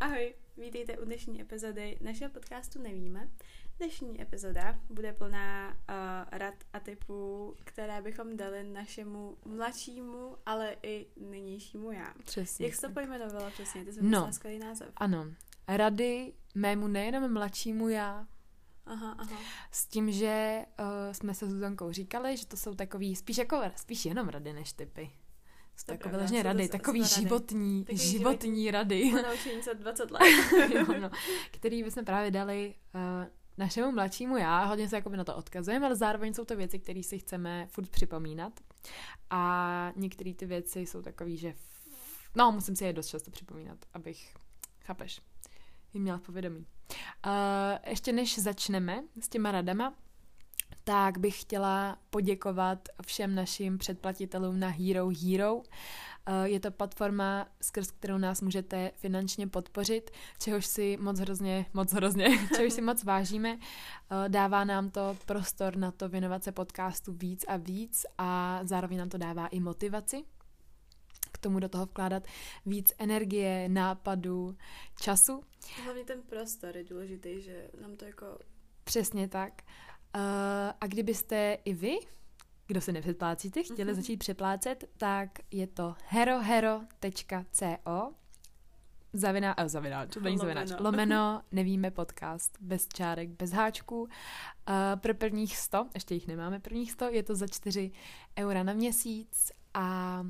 Ahoj, vítejte u dnešní epizody našeho podcastu Nevíme. Dnešní epizoda bude plná uh, rad a typů, které bychom dali našemu mladšímu, ale i nynějšímu já. Přesně. Jak jsi to pojmenovala přesně? Ty jsi No. no. skvělý název. Ano. Rady mému nejenom mladšímu já, Aha, aha. s tím, že uh, jsme se s Zuzankou říkali, že to jsou takový spíš jako spíš jenom rady než typy. To jako vyloženě rady, jsou takový to rady. životní, životní rady, Po naučení se 20 let. jo, no, který bychom právě dali uh, našemu mladšímu já. Hodně se jakoby na to odkazujeme, ale zároveň jsou to věci, které si chceme furt připomínat. A některé ty věci jsou takové, že f- no, musím si je dost často připomínat, abych, chápeš, je měla v povědomí. Uh, ještě než začneme s těma radama, tak bych chtěla poděkovat všem našim předplatitelům na Hero Hero. Eh, Je to platforma, skrz kterou nás můžete finančně podpořit, čehož si moc hrozně, moc hrozně, čehož si moc vážíme. Eh, Dává nám to prostor na to věnovat se podcastu víc a víc a zároveň nám to dává i motivaci k tomu do toho vkládat víc energie, nápadů, času. Hlavně ten prostor je důležitý, že nám to jako... Přesně tak. Uh, a kdybyste i vy, kdo se nepředplácíte, chtěli Mhm. začít přeplácet, tak je to herohero.co zaviná, eh, zavináč, to není Lomeno. zavináč, lomeno, nevíme podcast, bez čárek, bez háčků. Uh, pro prvních 100, ještě jich nemáme prvních 100, je to za 4 eura na měsíc a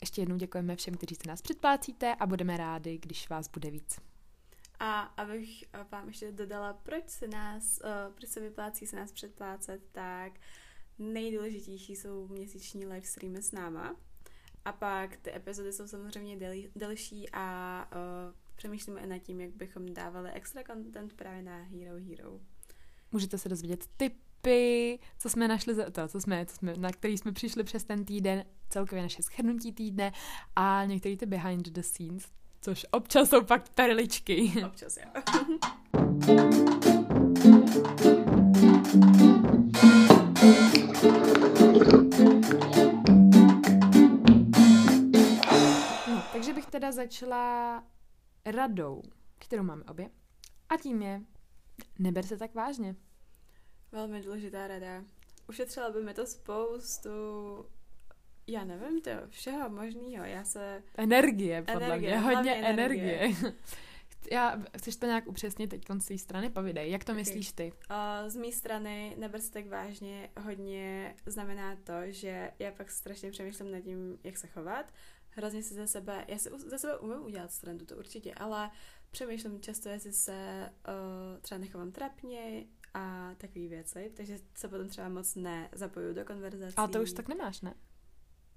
ještě jednou děkujeme všem, kteří se nás předplácíte a budeme rádi, když vás bude víc. A abych eh, vám ještě dodala, proč se nás, uh, proč se vyplácí se nás předplácet, tak nejdůležitější jsou měsíční live streamy s náma. A pak ty epizody jsou samozřejmě del, delší a uh, přemýšlíme i nad tím, jak bychom dávali extra content právě na Hero Hero. Můžete se dozvědět tipy, co jsme našli, za, to, co jsme, co jsme, na který jsme přišli přes ten týden, celkově naše shrnutí týdne a některé ty behind the scenes, což občas jsou pak perličky. Občas, jo. No, takže bych teda začala radou, kterou máme obě. A tím je, neber se tak vážně. Velmi důležitá rada. Ušetřila by mi to spoustu, já nevím, to všeho možného. Já se Energie, podle Energie, mě, hodně energie. energie. Já, chceš to nějak upřesnit teď z té strany? Povídej, jak to Ok. myslíš ty? Uh, z mé strany neber se tak vážně hodně znamená to, že já pak strašně přemýšlím nad tím, jak se chovat. Hrozně si ze sebe, já si u- ze sebe umím udělat srandu, to určitě, ale přemýšlím často, jestli se uh, třeba nechovám trapně a takové věci, takže se potom třeba moc nezapoju do konverzací. Ale to už tak nemáš, ne?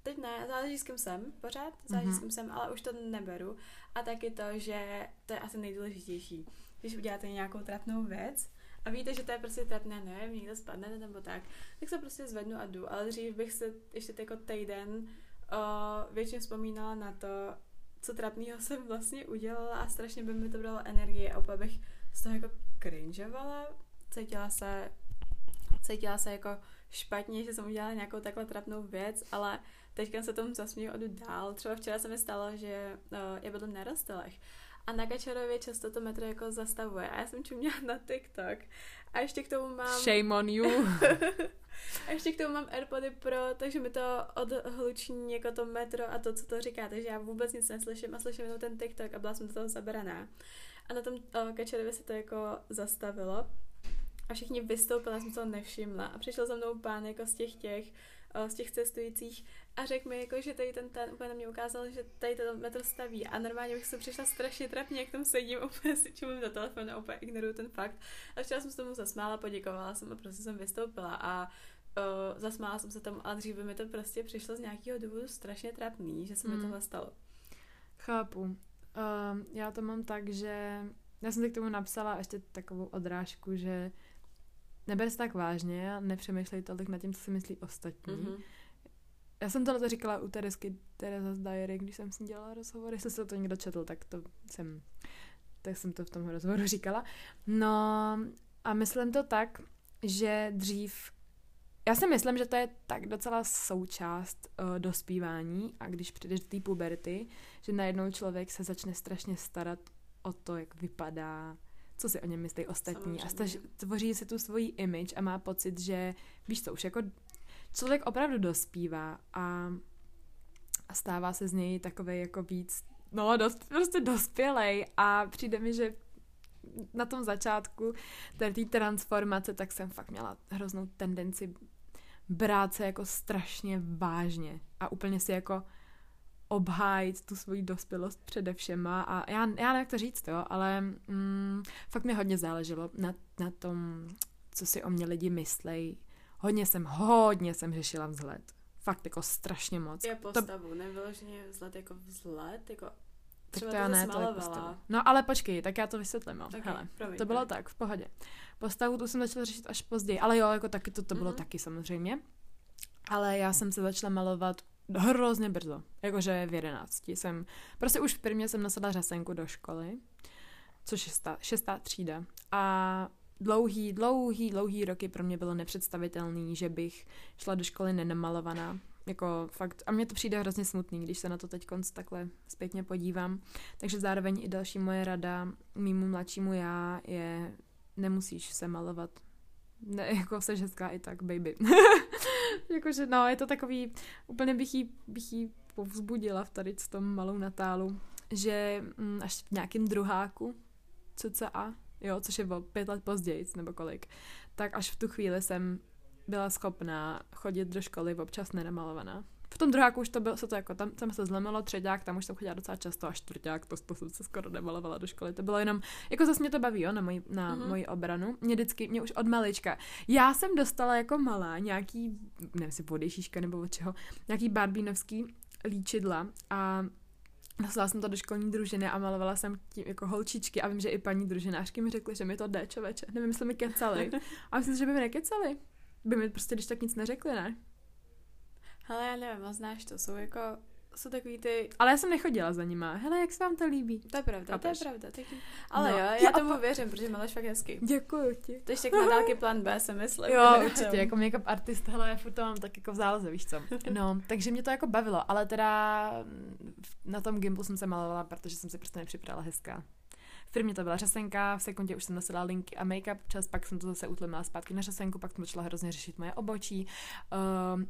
Teď ne, záleží s kým jsem, pořád, záleží Mhm. s kým jsem, ale už to neberu. A taky to, že to je asi nejdůležitější. Když uděláte nějakou trapnou věc a víte, že to je prostě trapné, nevím, někdo spadne nebo tak, tak se prostě zvednu a jdu. Ale dřív bych se ještě jako týden uh, většině vzpomínala na to, co trapného jsem vlastně udělala a strašně by mi to bralo energii a úplně bych z toho jako cringeovala. Cítila se, cítila se jako špatně, že jsem udělala nějakou takhle trapnou věc, ale teďka se tomu zasměju a jdu dál. Třeba včera se mi stalo, že uh, já bydlím na Rostelech a na Kačarově často to metro jako zastavuje a já jsem čuměla na TikTok a ještě k tomu mám... Shame on you. A ještě k tomu mám Airpody Pro, takže mi to odhluční jako to metro a to, co to říká, takže já vůbec nic neslyším a slyším jenom ten TikTok a byla jsem do toho zaberaná. A na tom uh, Kačarově se to jako zastavilo a všichni vystoupili, já jsem to nevšimla a přišel za mnou pán jako z těch těch, uh, z těch cestujících a řekl mi jako, že tady ten, ten úplně na mě ukázal, že tady to metro staví a normálně bych se přišla strašně trapně, jak tam sedím, úplně si čumím do telefonu a úplně ignoruju ten fakt. A včera jsem se tomu zasmála, poděkovala jsem a prostě jsem vystoupila a uh, zasmála jsem se tomu, ale dřív by mi to prostě přišlo z nějakého důvodu strašně trapný, že se mi Mm. tohle stalo. Chápu. Uh, já to mám tak, že já jsem si k tomu napsala ještě takovou odrážku, že neber se tak vážně a nepřemýšlej tolik nad tím, co si myslí ostatní. Mm-hmm. Já jsem tohle říkala u Teresky Teresa z Diary, když jsem s ní dělala rozhovor. Jestli se to někdo četl, tak to jsem, tak jsem to v tom rozhovoru říkala. No a myslím to tak, že dřív já si myslím, že to je tak docela součást uh, dospívání a když přijdeš do té puberty, že najednou člověk se začne strašně starat o to, jak vypadá, co si o něm myslí ostatní Samozřejmě. a staž, tvoří si tu svoji image a má pocit, že víš co, už jako člověk opravdu dospívá a, a stává se z něj takovej jako víc, no dost, prostě dospělej a přijde mi, že na tom začátku té transformace, tak jsem fakt měla hroznou tendenci brát se jako strašně vážně a úplně si jako obhájit tu svoji dospělost přede všema a já, já nevím, jak to říct, jo, ale mm, fakt mi hodně záleželo na, na tom, co si o mě lidi myslej. Hodně jsem, hodně jsem řešila vzhled. Fakt jako strašně moc. Je postavu, to... nevyloženě vzhled jako vzhled, jako Tak to já ne, to postavu. No ale počkej, tak já to vysvětlím, jo. Ok, Hele, promiň, to bylo tak, v pohodě. Postavu tu jsem začala řešit až později, ale jo, jako taky to, to bylo Mhm. taky samozřejmě. Ale já jsem se začala malovat hrozně brzo, jakože v jedenácti jsem, prostě už v prvně jsem nosila řasenku do školy, což je šestá, šestá třída. A dlouhý, dlouhý, dlouhý roky pro mě bylo nepředstavitelný, že bych šla do školy nenamalovaná. Jako fakt, a mně to přijde hrozně smutný, když se na to teď takhle zpětně podívám. Takže zároveň i další moje rada mýmu mladšímu já je nemusíš se malovat. Ne, jako se hezká i tak, baby. Jakože, no, je to takový, úplně bych jí, bych jí povzbudila v tady v tom malou Natálu, že mm, až v nějakém druháku, CCA, jo, což je o pět let později, nebo kolik, tak až v tu chvíli jsem byla schopná chodit do školy občas nenamalovaná. V tom druháku už to bylo, se to jako, tam, tam se zlomilo, třeťák, tam už jsem chodila docela často, a čtvrták, to, to jsem se skoro nemalovala do školy. To bylo jenom, jako zase mě to baví, jo, na moji, na Mhm. mm-hmm. moji obranu. Mě vždycky, mě už od malička. Já jsem dostala jako malá nějaký, nevím, jestli vody šíška nebo od čeho, nějaký barbínovský líčidla a Nosila jsem to do školní družiny a malovala jsem tím jako holčičky a vím, že i paní družinářky mi řekly, že mi to jde, čověče. Nevím, jestli mi kecali. A myslím, že by mi nekecali. By mi prostě, když tak nic neřekli, ne? Hele, já nevím, a znáš to, jsou jako, jsou takový ty, Ale já jsem nechodila za nima. Hele, jak se vám to líbí? to je pravda, Chápeš? to je pravda. Taky. Ale No. jo, já a tomu po- věřím, protože maleš fakt hezky. Děkuju ti. To ještě na dálky plán B, si myslím. Jo, určitě, jako make-up artist, hele, já furt to mám tak jako v záloze, víš co. No, takže mě to jako bavilo, ale teda mm, na tom Gimplu jsem se malovala, protože jsem si prostě nepřipravila hezká. V firmě to byla řasenka, v sekundě už jsem nosila linky a make-up, čas pak jsem to zase utlumila zpátky na řasenku, pak jsem začala hrozně řešit moje obočí. Um,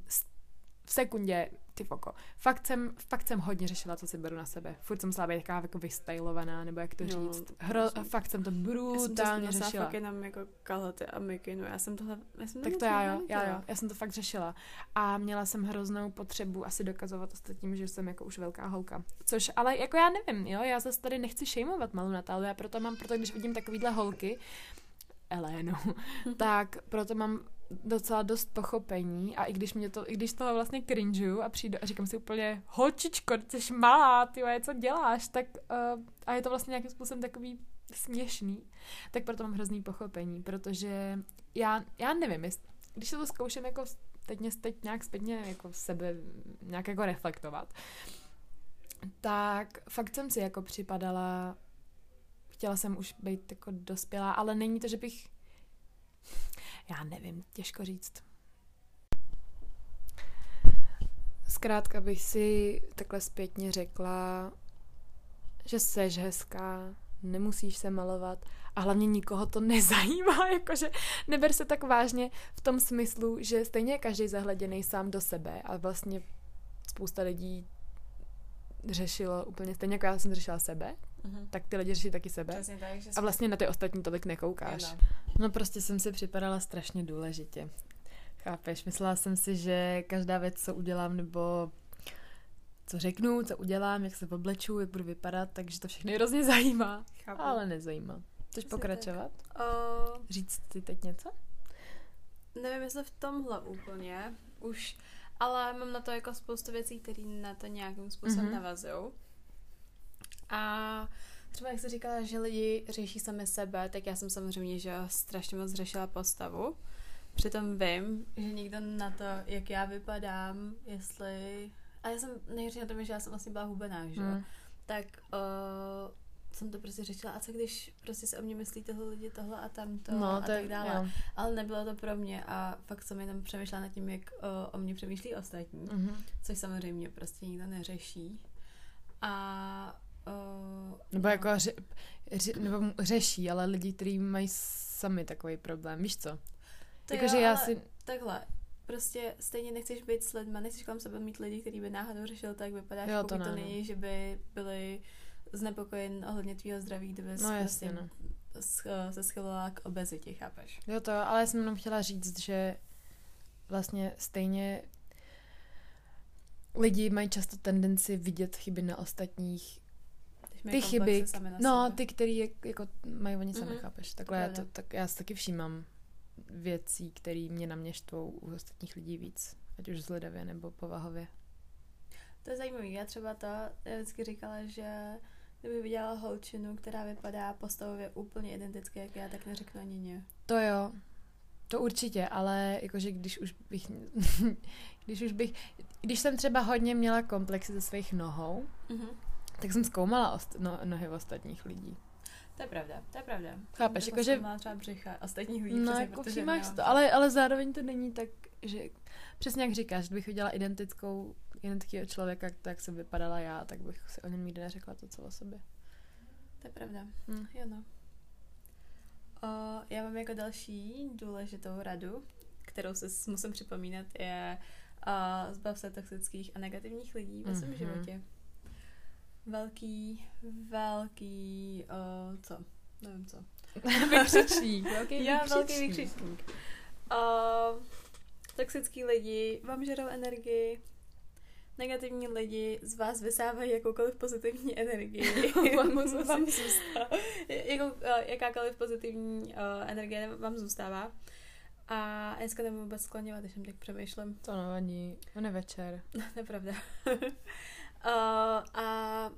v sekundě, ty foko, fakt jsem, fakt jsem hodně řešila, co si beru na sebe. Furt jsem být taková jako vystylovaná, nebo jak to No, říct. Hro, fakt jsem to Já jsem to brutálně řešila. fakt jenom jako kalhoty a mikinu. Já jsem tohle, já jsem Tak to já jo, já jo, já jsem to fakt řešila. A měla jsem hroznou potřebu asi dokazovat ostatním, že jsem jako už velká holka. Což, ale jako já nevím, jo, já zase tady nechci šejmovat malou Natálu, já proto mám, proto když vidím takovýhle holky, Elénu, tak proto mám docela dost pochopení a i když mě to, i když toho vlastně cringeu a přijdu a říkám si úplně, holčičko, ty jsi malá, ty co děláš, tak uh, a je to vlastně nějakým způsobem takový směšný, tak proto mám hrozný pochopení, protože já, já nevím, jest, když se to zkouším jako teď, teď nějak zpětně jako sebe nějak jako reflektovat, tak fakt jsem si jako připadala, chtěla jsem už být jako dospělá, ale není to, že bych, já nevím, těžko říct. Zkrátka bych si takhle zpětně řekla, že seš hezká, nemusíš se malovat a hlavně nikoho to nezajímá, jakože neber se tak vážně v tom smyslu, že stejně je každý zahleděný sám do sebe a vlastně spousta lidí řešilo úplně stejně jako já jsem řešila sebe, Mhm. tak ty lidi řeší taky sebe. Přesně tak, že A vlastně na ty ostatní tolik nekoukáš. Jo, No prostě jsem si připadala strašně důležitě. Chápeš? Myslela jsem si, že každá věc, co udělám, nebo co řeknu, co udělám, jak se obleču, jak budu vypadat, takže to všechny hrozně zajímá. Chápu. Ale nezajímá. Chceš pokračovat? O, Říct si teď něco? nevím, jestli v tomhle úplně už, ale mám na to jako spoustu věcí, které na to nějakým způsobem Mhm. mm-hmm. navazují. A třeba jak jsi říkala, že lidi řeší sami sebe, tak já jsem samozřejmě, že strašně moc řešila postavu. Přitom vím, že nikdo na to, jak já vypadám, jestli... A já jsem nejhorší na tom, že já jsem vlastně byla hubená, že jo. Hmm. tak uh, jsem to prostě řešila, a co když prostě se o mě myslí tyhle lidi tohle a tamto No, a je, tak dále. jo. Ale nebylo to pro mě a fakt jsem jenom přemýšlela nad tím, jak uh, o mě přemýšlí ostatní, Mhm. což samozřejmě prostě nikdo neřeší. A Uh, Nebo no. jako ře, ře, nebo řeší, ale lidi, kteří mají sami takový problém, víš co? To Jakože jo, já ale si, Takhle, prostě stejně nechceš být s lidma, nechceš kolem sebe mít lidi, kteří by náhodou řešil tak vypadáš, Jo, to pokud to ne, no. není, že by byli znepokojen ohledně tvýho zdraví, kdyby no jasně, no. sch- se schylovala k obezitě, chápeš? Jo to, ale já jsem jenom chtěla říct, že vlastně stejně lidi mají často tendenci vidět chyby na ostatních. Ty chyby, no, ty, který jak- jako mají oni sami, Mhm, chápeš? Takhle já, to, tak já si taky všímám věcí, které mě na mě štvou u ostatních lidí víc. Ať už zledavě nebo povahově. To je zajímavé. Já třeba to, já vždycky říkala, že kdyby viděla holčinu, která vypadá postavově úplně identicky jak já, tak neřeknu ani ně. To jo, to určitě, ale jakože když už bych, když už bych, když jsem třeba hodně měla komplexy ze svých nohou, Mhm. Tak jsem zkoumala ost- no, nohy ostatních lidí. To je pravda, to je pravda. Chápeš, Jsem jakože- zkoumala třeba břicha ostatních lidí, No, přesně, jako protože nemám to, ale, ale zároveň to není tak, že přesně jak říkáš, kdybych viděla identickou, identického člověka, tak jsem vypadala já, tak bych si o něm nikdy neřekla to, co o sobě. To je pravda. Hm. Jo no. O, já mám jako další důležitou radu, kterou se musím připomínat, je o, zbav se toxických a negativních lidí ve svém Mhm. životě. Velký, velký, o, co? Nevím co. Vykřičník, velký Já velký vykřičník. vykřičník. O, toxický lidi vám žerou energii, negativní lidi z vás vysávají jakoukoliv pozitivní energii. Vám vám, zůstává. Jako, eh, jakákoliv pozitivní uh, energie vám zůstává. A dneska nemůžu vůbec skloněvat, když jsem tak přemýšlím. To nevadí, on je večer. to je pravda. Uh, a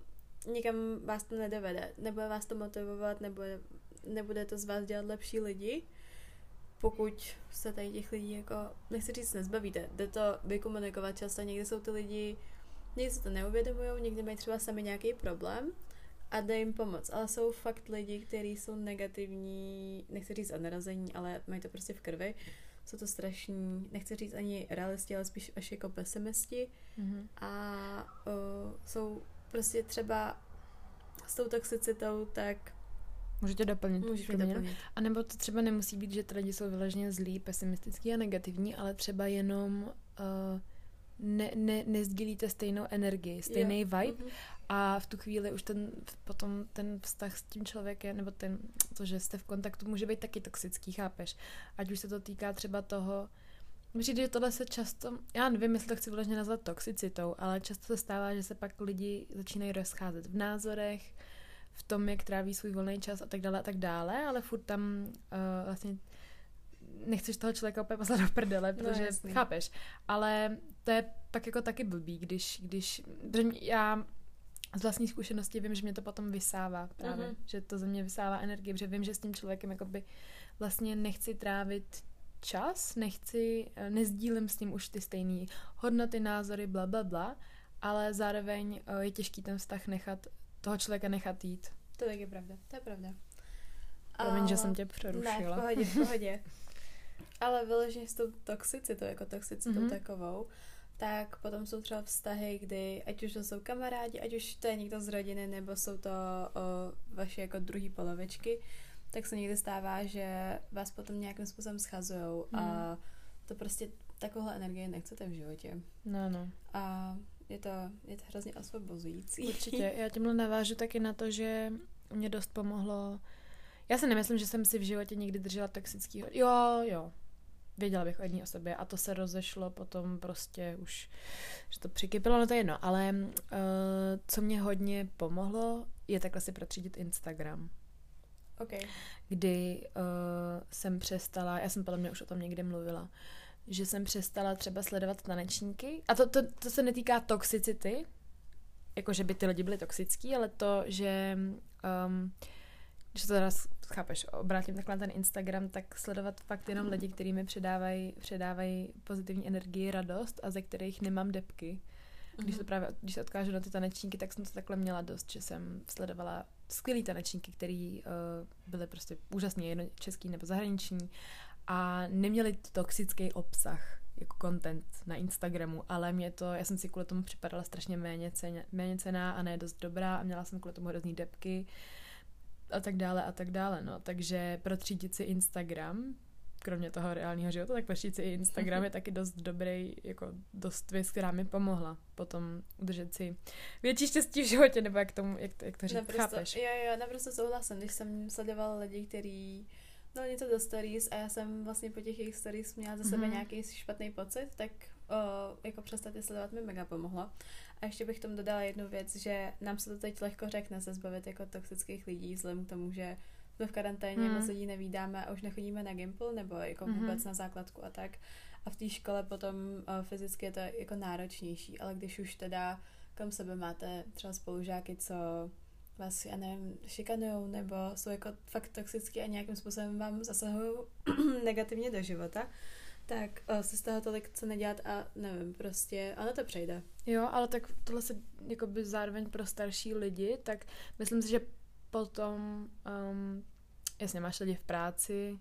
nikam vás to nedovede. Nebude vás to motivovat, nebude, nebude to z vás dělat lepší lidi, pokud se tady těch lidí jako, nechci říct, nezbavíte. Jde to vykomunikovat často, někdy jsou ty lidi, někdy si to neuvědomují, někdy mají třeba sami nějaký problém a jde jim pomoct. Ale jsou fakt lidi, kteří jsou negativní, nechci říct od narození, ale mají to prostě v krvi. Jsou to strašní, nechci říct ani realisti, ale spíš až jako pesimisti Mhm. a uh, jsou prostě třeba s tou toxicitou, tak Můžete doplnit. promiň, doplnit. A nebo to třeba nemusí být, že ty lidi jsou vyloženě zlí, pesimistický a negativní, ale třeba jenom uh, ne, ne, nezdílíte stejnou energii, stejný Jo. vibe Mhm. A v tu chvíli už ten, potom ten vztah s tím člověkem, nebo ten, to, že jste v kontaktu, může být taky toxický, chápeš? Ať už se to týká třeba toho, Přijde, že tohle se často, já nevím, jestli to chci vyloženě nazvat toxicitou, ale často se stává, že se pak lidi začínají rozcházet v názorech, v tom, jak tráví svůj volný čas a tak dále a tak dále, ale furt tam uh, vlastně nechceš toho člověka úplně poslat do prdele, No, protože jasný. chápeš. Ale to je pak jako taky blbý, když, když protože já z vlastní zkušenosti vím, že mě to potom vysává právě, Mhm. že to ze mě vysává energie, protože vím, že s tím člověkem jakoby vlastně nechci trávit čas, nechci, eh, nezdílím s ním už ty stejné hodnoty, názory, bla, bla, bla, ale zároveň eh, je těžký ten vztah nechat, toho člověka nechat jít. To tak je pravda, to je pravda. Promiň, že A- jsem tě Ne, v přerušila. pohodě, v pohodě. Ale vyloženě s tou toxicitou, jako toxicitou Mhm. mm-hmm. takovou, tak potom jsou třeba vztahy, kdy ať už to jsou kamarádi, ať už to je někdo z rodiny, nebo jsou to o, vaše jako druhý polovičky, tak se někdy stává, že vás potom nějakým způsobem schazujou a Mhm. to prostě takovouhle energii nechcete v životě. No, no. A je to, je to hrozně osvobozující. Určitě. Já tímhle navážu taky na to, že mě dost pomohlo. Já si nemyslím, že jsem si v životě někdy držela toxický. Jo, jo. Věděla bych o jedné osobě a to se rozešlo potom prostě už, že to přikypilo, no to je jedno. Ale uh, co mě hodně pomohlo, je takhle si protřídit Instagram OK. kdy uh, jsem přestala, já jsem podle mě už o tom někde mluvila, že jsem přestala třeba sledovat tanečníky. A to, to, to se netýká toxicity, jako že by ty lidi byli toxický, ale to, že um, když to teda chápeš, obrátím takhle na ten Instagram, tak sledovat fakt jenom lidi, kteří mi předávají, předávají pozitivní energii, radost a ze kterých nemám depky. Když to právě, když se odkážu na ty tanečníky, tak jsem to takhle měla dost, že jsem sledovala skvělý tanečníky, který uh, byly prostě úžasně jedno český nebo zahraniční a neměli toxický obsah. jako content na Instagramu, ale mě to, já jsem si kvůli tomu připadala strašně méně, ceně, méně cená a ne dost dobrá a měla jsem kvůli tomu hrozný depky a tak dále a tak dále, no. Takže protřídit si Instagram, kromě toho reálného života, tak protřídit si i Instagram je taky dost dobrý, jako dost věc, která mi pomohla potom udržet si větší štěstí v životě, nebo jak, tomu, jak, to, jak to říct, naprosto, chápeš? Jo, jo, naprosto souhlasím, když jsem sledovala lidi, kteří dali něco do stories a já jsem vlastně po těch jejich stories měla za sebe mm-hmm. nějaký špatný pocit, tak o, jako přestat je sledovat mi mega pomohlo. A ještě bych tomu dodala jednu věc, že nám se to teď lehko řekne se zbavit jako toxických lidí, vzhledem k tomu, že jsme v karanténě, mm. moc lidí nevídáme a už nechodíme na Gimple nebo jako mm-hmm. vůbec na základku a tak. A v té škole potom o, fyzicky je to jako náročnější, ale když už teda kam sebe máte třeba spolužáky, co vás, já nevím, šikanujou nebo jsou jako fakt toxický a nějakým způsobem vám zasahují negativně do života, tak uh, se z toho tolik co nedělat a nevím, prostě, ono to přejde. Jo, ale tak tohle se jako by zároveň pro starší lidi, tak myslím si, že potom, um, jasně máš lidi v práci,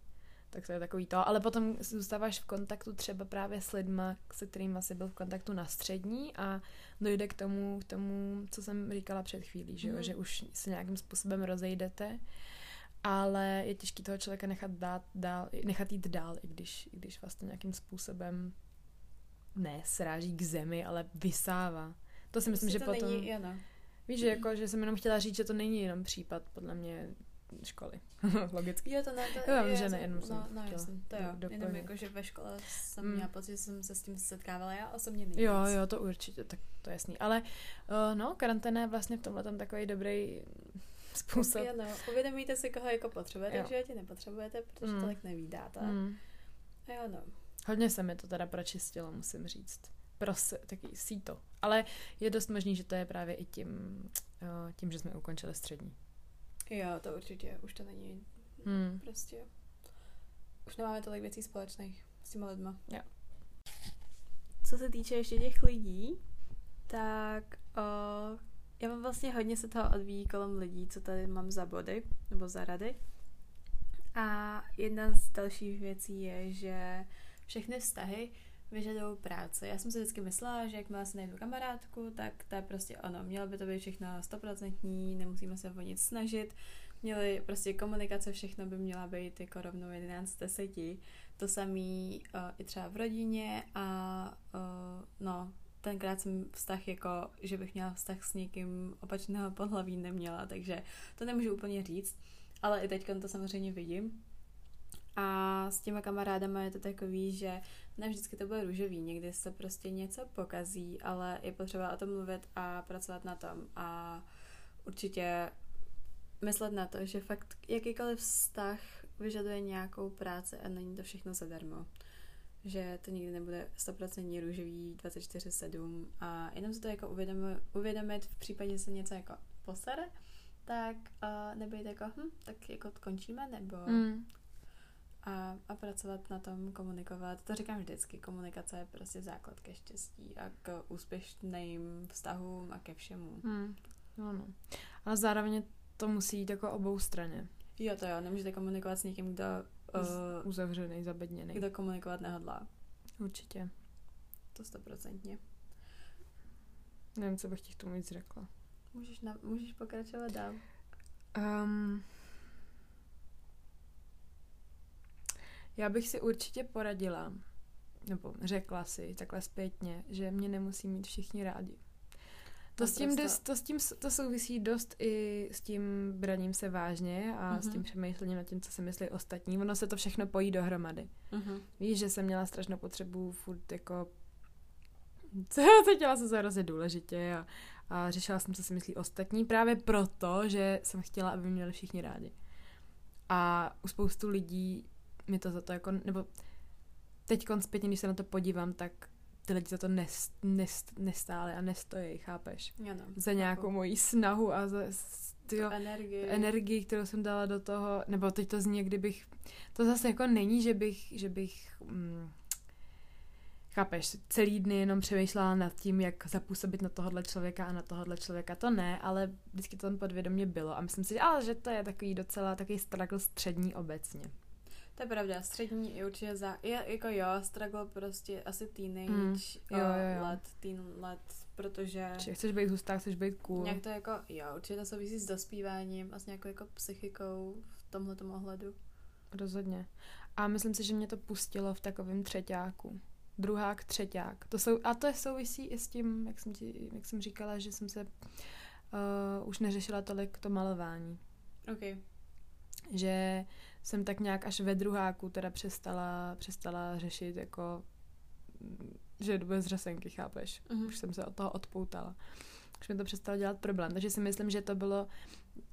tak to je takový to, ale potom zůstáváš v kontaktu třeba právě s lidma, se kterými jsi byl v kontaktu na střední a dojde k tomu, k tomu co jsem říkala před chvílí, že, jo? Mm. že už se nějakým způsobem rozejdete, ale je těžké toho člověka nechat, dát dál, nechat jít dál, i když, i když vás to nějakým způsobem ne sráží k zemi, ale vysává. To si myslím, Prostě že to potom... Není, jo no. Víš, že, jako, že jsem jenom chtěla říct, že to není jenom případ, podle mě, školy. Logicky. Jo, to ne, to, jo, jo, že ne, jsem- jenom jsem no, no, chtěla jasně, to jo, do- jenom doplnit. jako, že ve škole jsem Mm. měla pocit, že jsem se s tím setkávala, já osobně nejvíc. Jo, jo, to určitě, tak to je jasný. Ale uh, no, karanténa je vlastně v tomhle tam takový dobrý způsob. Jo, no, uvědomíte si, koho jako potřebujete Jo. v životě, nepotřebujete, protože Mm. tolik nevídáte. Mm. A jo, no. Hodně se mi to teda pročistilo, musím říct. Pros, taky síto. Ale je dost možný, že to je právě i tím, uh, tím že jsme ukončili střední. Jo, to určitě, už to není Hmm. prostě. Už nemáme tolik věcí společných s těma lidma. Jo. Co se týče ještě těch lidí, tak o, já vlastně hodně se toho odvíjí kolem lidí, co tady mám za body, nebo za rady. A jedna z dalších věcí je, že všechny vztahy vyžadují práci. Já jsem si vždycky myslela, že jakmile si najdu kamarádku, tak to je prostě ono. Mělo by to být všechno stoprocentní, nemusíme se o nic snažit. Měli prostě komunikace, všechno by měla být jako rovnou 11 z 10. To samý uh, i třeba v rodině a uh, no, tenkrát jsem vztah jako, že bych měla vztah s někým opačného pohlaví neměla, takže to nemůžu úplně říct, ale i teď to samozřejmě vidím. A s těma kamarádama je to takový, že ne vždycky to bude růžový, někdy se prostě něco pokazí, ale je potřeba o tom mluvit a pracovat na tom a určitě myslet na to, že fakt jakýkoliv vztah vyžaduje nějakou práci a není to všechno zadarmo. Že to nikdy nebude 100% růžový 24-7 a jenom si to jako uvědomit, uvědomit v případě, že se něco jako posere, tak uh, nebejte jako, hm, tak jako končíme, nebo Mm. a, a pracovat na tom, komunikovat. To říkám vždycky, komunikace je prostě základ ke štěstí a k úspěšným vztahům a ke všemu. Mm. No, no. Ale zároveň to musí jít jako obou straně. Jo, to jo, nemůžete komunikovat s někým, kdo, uh, Uzavřený, zabedněný. kdo komunikovat nehodlá. Určitě. To stoprocentně. Nevím, co bych ti k tomu víc řekla. Můžeš, na, můžeš pokračovat dál. Um, já bych si určitě poradila, nebo řekla si takhle zpětně, že mě nemusí mít všichni rádi. To s, tím, dost, to s tím to souvisí dost i s tím braním se vážně a mm-hmm. s tím Mhm. přemýšlením nad tím, co si myslí ostatní. Ono se to všechno pojí dohromady. Uh-huh. Víš, že jsem měla strašnou potřebu furt jako co, cítila jsem se hrozně důležitě a, a řešila jsem, co si myslí ostatní, právě proto, že jsem chtěla, aby mě měli všichni rádi. A u spoustu lidí mi to za to jako, nebo teď zpětně, když se na to podívám, tak ty lidi za to nest, nest, nestály a nestojí, chápeš? Jo, no. Za nějakou moji snahu a za tyjo, energii. energii, kterou jsem dala do toho, nebo teď to zní, jak kdybych, to zase jako není, že bych, že bych, mm, chápeš, celý dny jenom přemýšlela nad tím, jak zapůsobit na tohohle člověka a na tohohle člověka, to ne, ale vždycky to tam podvědomě bylo a myslím si, že, ale že to je takový docela takový struggle střední obecně. To je pravda, střední je určitě za, je, jako jo, struggle prostě asi teenage Mm, jo, jo, jo. let, teen let, protože Či chceš být hustá, chceš být cool. nějak to jako, jo, určitě to souvisí s dospíváním a s nějakou jako psychikou v tomhle ohledu. Rozhodně. A myslím si, že mě to pustilo v takovém třetíku. Druhák, třeťák. To jsou, a to je souvisí i s tím, jak jsem, ti, jak jsem říkala, že jsem se uh, už neřešila tolik to malování. OK. Že jsem tak nějak až ve druháku teda přestala, přestala řešit jako že jdu bez řasenky, chápeš? Mhm. Už jsem se od toho odpoutala. Už mi to přestalo dělat problém. Takže si myslím, že to bylo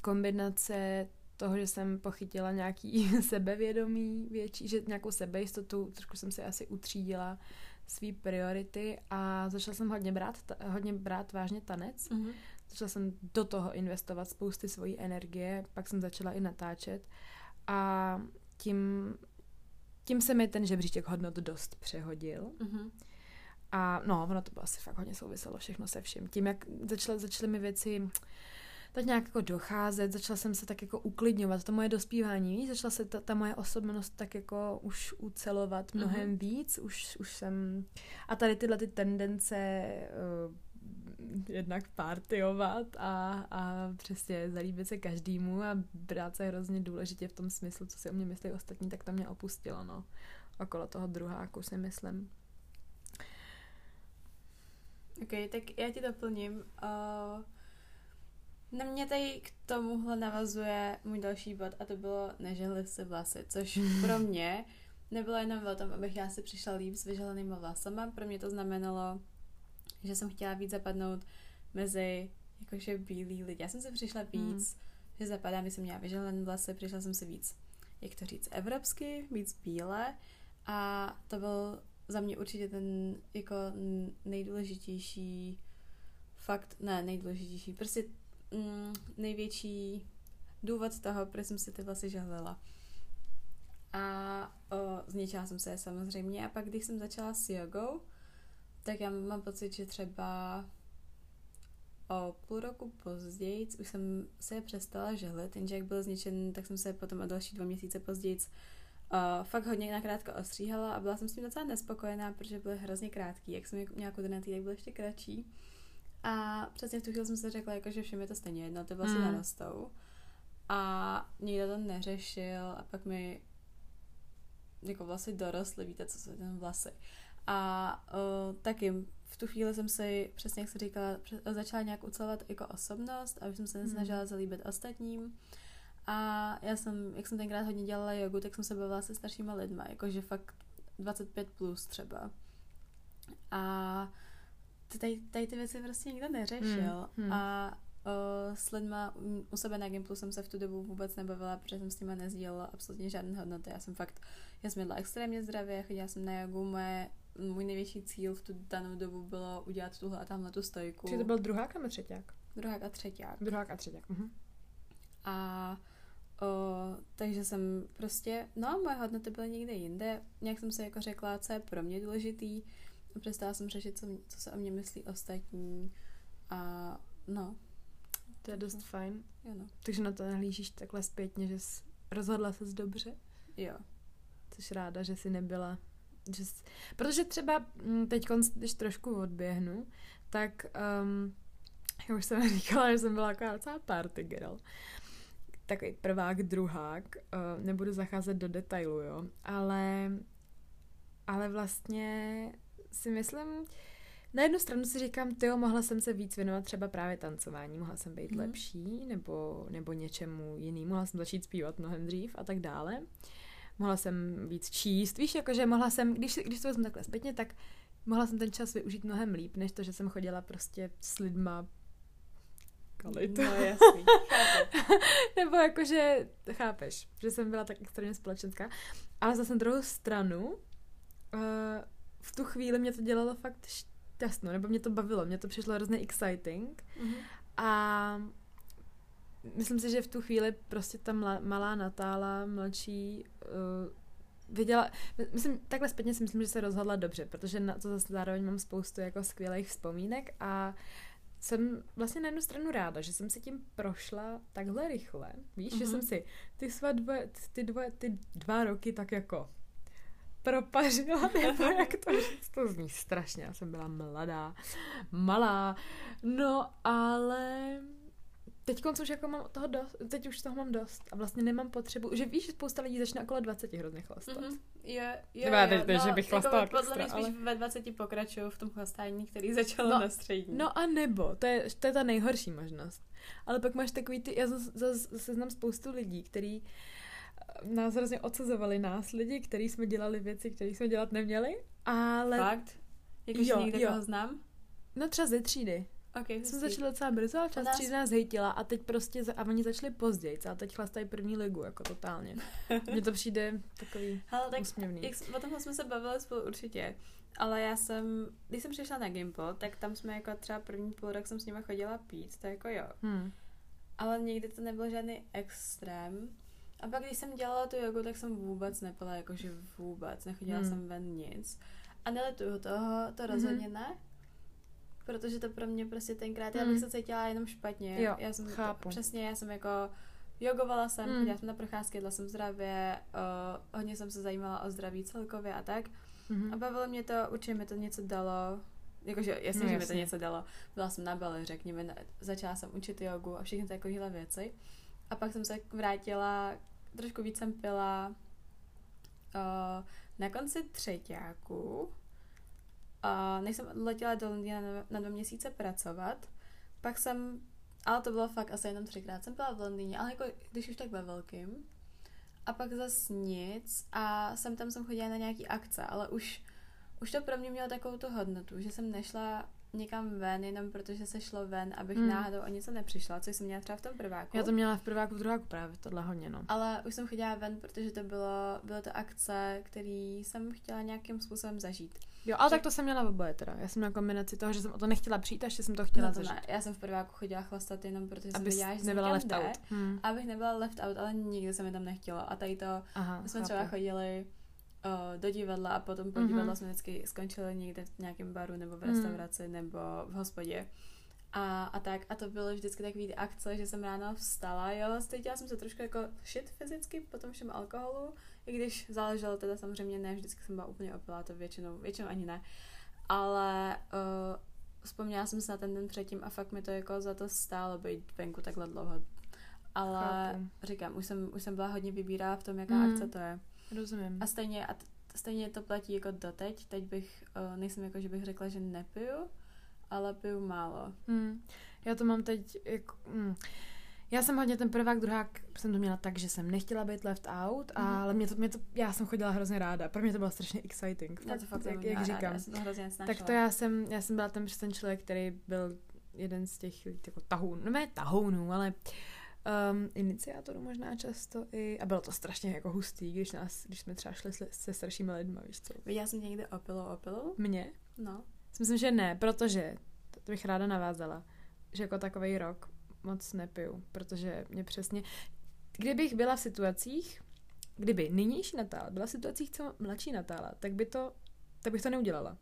kombinace toho, že jsem pochytila nějaký sebevědomí větší, že nějakou sebejistotu, trošku jsem si asi utřídila svý priority a začala jsem hodně brát, hodně brát vážně tanec. Mhm. Začala jsem do toho investovat spousty svojí energie, pak jsem začala i natáčet a tím, tím se mi ten žebříček hodnot dost přehodil. Mhm. A no, ono to asi fakt hodně souviselo všechno se vším. Tím, jak začaly, začaly mi věci tak nějak jako docházet, začala jsem se tak jako uklidňovat, to moje dospívání, víš, začala se ta, ta moje osobnost tak jako už ucelovat mnohem Mhm. víc, už, už jsem... A tady tyhle ty tendence uh, jednak partyovat a, a přesně zalíbit se každému a brát se hrozně důležitě v tom smyslu, co si o mě myslí ostatní, tak to mě opustilo, no. Okolo toho druháku si myslím. OK, tak já ti doplním. Uh, na mě tady k tomuhle navazuje můj další bod a to bylo nežehli si vlasy, což pro mě nebylo jenom o tom, abych já si přišla líp s vyželenýma vlasama. Pro mě to znamenalo, že jsem chtěla víc zapadnout mezi jakože bílí lidi. Já jsem si přišla víc, že zapadám, když jsem měla vyželené vlasy, přišla jsem si víc, jak to říct, evropsky, víc bílé a to byl za mě určitě ten jako nejdůležitější fakt, ne nejdůležitější, prostě mm, největší důvod toho, proč jsem si ty vlasy žehlila. A o, zničila jsem se je samozřejmě a pak když jsem začala s jogou, tak já mám pocit, že třeba o půl roku později už jsem se je přestala žehlit, jenže jak byl zničen, tak jsem se potom o další dva měsíce později uh, fakt hodně nakrátko ostříhala a byla jsem s tím docela nespokojená, protože byly hrozně krátký, jak jsem je měla koordinatý, tak byly ještě kratší. A přesně v tu chvíli jsem si řekla, jako, že všem je to stejně jedno, ty vlasy Mm. mm. narostou. A nikdo to neřešil a pak mi jako vlasy dorostly, víte, co jsou ten vlasy. A uh, taky v tu chvíli jsem si, přesně jak se říkala, začala nějak ucelovat jako osobnost a už jsem se Mhm. nesnažila zalíbit ostatním. A já jsem, jak jsem tenkrát hodně dělala jogu, tak jsem se bavila se staršíma lidma, jakože fakt 25 plus třeba. A tady, tady ty věci prostě nikdo neřešil. Hmm, hmm. A uh, s lidma u- u sebe na Gimplu jsem se v tu dobu vůbec nebavila, protože jsem s nima nezdílela absolutně žádné hodnoty. Já jsem fakt, já jsem jedla extrémně zdravě, chodila jsem na jogu, moje, můj největší cíl v tu danou dobu bylo udělat tuhle a tamhle tu stojku. Či to byl druhák nebo třeťák? Druhák a třetíák. Druhák a třeťák. Mhm. A o, takže jsem prostě, no, moje hodnoty byly někde jinde. Nějak jsem se jako řekla, co je pro mě důležitý. A přestala jsem řešit, co, mě- co se o mě myslí ostatní. A no, To je dost fajn. jo no. Takže na to nahlížíš takhle zpětně, že jsi rozhodla se dobře? Jo. Jsi ráda, že jsi nebyla... Že. Protože třeba teď, když trošku odběhnu, tak um, já už jsem říkala, že jsem byla taková docela party girl. Takový prvák, druhák. Uh, nebudu zacházet do detailu, jo. Ale, ale vlastně si myslím, na jednu stranu si říkám, tyjo, mohla jsem se víc věnovat třeba právě tancování, mohla jsem být mm. lepší, nebo, nebo něčemu jinému, mohla jsem začít zpívat mnohem dřív a tak dále. Mohla jsem víc číst, víš, jakože mohla jsem, když, když to vezmu takhle zpětně, tak mohla jsem ten čas využít mnohem líp, než to, že jsem chodila prostě s lidma kalit. No jasný. Nebo jakože, chápeš, že jsem byla tak extrémně společenská. Ale zase na druhou stranu, uh, v tu chvíli mě to dělalo fakt šťastnou, nebo mě to bavilo, mě to přišlo hrozně exciting. Mhm. A myslím si, že v tu chvíli prostě ta mla, malá Natála, mladší, uh, viděla, myslím, takhle zpětně si myslím, že se rozhodla dobře, protože na to zase zároveň mám spoustu jako skvělých vzpomínek a jsem vlastně na jednu stranu ráda, že jsem si tím prošla takhle rychle. Víš, mm-hmm. že Mhm. jsem si ty své dvoje, ty, dvoje, ty dva roky tak jako propařila, nebo jak to říct, to zní strašně, já jsem byla mladá, malá, no ale teď už jako mám toho dost, teď už toho mám dost a vlastně nemám potřebu, že víš, že spousta lidí začne okolo 20 hrozně chlastat. Mm-hmm. Mhm. Jo, jo, Nebo já jo, teď ne, že bych chlastala jako Podle extra, mě spíš ale- ve 20 pokračuju v tom chlastání, který začalo No, na střední. No a nebo, to je, to je ta nejhorší možnost. Ale pak máš takový ty, já zase zas, zase znám spoustu lidí, který eh, nás hrozně odsazovali nás lidi, který jsme dělali věci, které jsme dělat neměli, ale Fakt? Jakože někde jo. znám? no třeba ze třídy. Okay, Jsme začali docela brzo, ale část nás- třídy nás hejtila a teď prostě, za- a oni začali později, a teď chlastají první ligu, jako totálně. Mně to přijde takový Hele, tak úsměvný. jak, o tomhle jsme se bavili spolu určitě. Ale já jsem, když jsem přišla na Gimple, tak tam jsme jako třeba první půl rok jsem s nima chodila pít, to jako jo. Hmm. Ale nikdy to nebyl žádný extrém. A pak, když jsem dělala tu jogu, tak jsem vůbec nepila, jakože vůbec. Nechodila Hmm. jsem ven nic. A nelituju toho, to rozhodně ne. Protože to pro mě prostě tenkrát, já bych Hmm. se cítila jenom špatně. Jo, já jsem chápu. Přesně, já jsem jako jogovala jsem, Hmm. chodila jsem na procházky, jedla jsem zdravě, uh, hodně jsem se zajímala o zdraví celkově a tak. Mhm. A bavilo mě to, určitě mi to něco dalo. Jakože jasně, No, že mi to něco dalo. Byla jsem na Bali, řekněme, na- začala jsem učit jogu a všechny takovéhle věci. A pak jsem se vrátila, trošku víc jsem pila uh, na konci třetíku. Uh, než jsem letěla do Londýna na, na dva měsíce pracovat, pak jsem, ale to bylo fakt asi jenom třikrát, jsem byla v Londýně, ale jako když už tak ve velkým. A pak zas nic a jsem tam jsem chodila na nějaký akce, ale už, už to pro mě mělo takovou tu hodnotu, že jsem nešla někam ven, jenom protože se šlo ven, abych Hmm. náhodou o něco nepřišla, což jsem měla třeba v tom prváku. Já to měla v prváku, v druháku právě, tohle hodně, no. Ale už jsem chodila ven, protože to bylo, bylo to akce, který jsem chtěla nějakým způsobem zažít. Jo, ale Že- tak to jsem měla oboje teda. Já jsem měla kombinaci toho, že jsem o to nechtěla přijít, a ještě jsem to chtěla no to zažít. ne, já jsem v prváku chodila chlastat jenom protože jsem Abys viděla, že nebyla left jde, out. Hmm. Abych nebyla left out, ale nikdy se mi tam nechtělo. A tady to, Aha, my jsme chápu. třeba chodili uh, do divadla a potom po divadle Mhm. jsme vždycky skončili někde v nějakém baru nebo v Mhm. restauraci nebo v hospodě. A, a tak, a to bylo vždycky takový akce, že jsem ráno vstala, jo, cítila jsem se trošku jako shit fyzicky po tom všem alkoholu, i když záleželo teda samozřejmě ne, vždycky jsem byla úplně opilá, to většinou, většinou ani ne, ale uh, vzpomněla jsem se na ten den předtím a fakt mi to jako za to stálo být venku takhle dlouho. Ale Chápu. říkám, už jsem, už jsem byla hodně vybírá v tom, jaká Mm. akce to je. Rozumím. A stejně, a t- stejně to platí jako doteď. Teď bych, uh, nejsem jako, že bych řekla, že nepiju, ale piju málo. Hmm. Já to mám teď jako... Hmm. Já jsem hodně ten prvák, druhák jsem to měla tak, že jsem nechtěla být left out, Mhm. ale mě to, mě to, já jsem chodila hrozně ráda. Pro mě to bylo strašně exciting. Já to fakt jak, jak ráda, říkám. Já jsem to hrozně nesnášela. Tak to já jsem, já jsem byla ten ten člověk, který byl jeden z těch jako tahounů, no ne tahounů, ale um, iniciátorů možná často i, a bylo to strašně jako hustý, když nás, když jsme třeba šli se, staršími lidmi, víš co. Viděla jsem někde opilou, opilou? Mně? No. Myslím, že ne, protože, to bych ráda navázala, že jako takový rok moc nepiju, protože mě přesně, kdybych byla v situacích, kdyby nynější Natála byla v situacích, co mladší Natála, tak by to, tak bych to neudělala.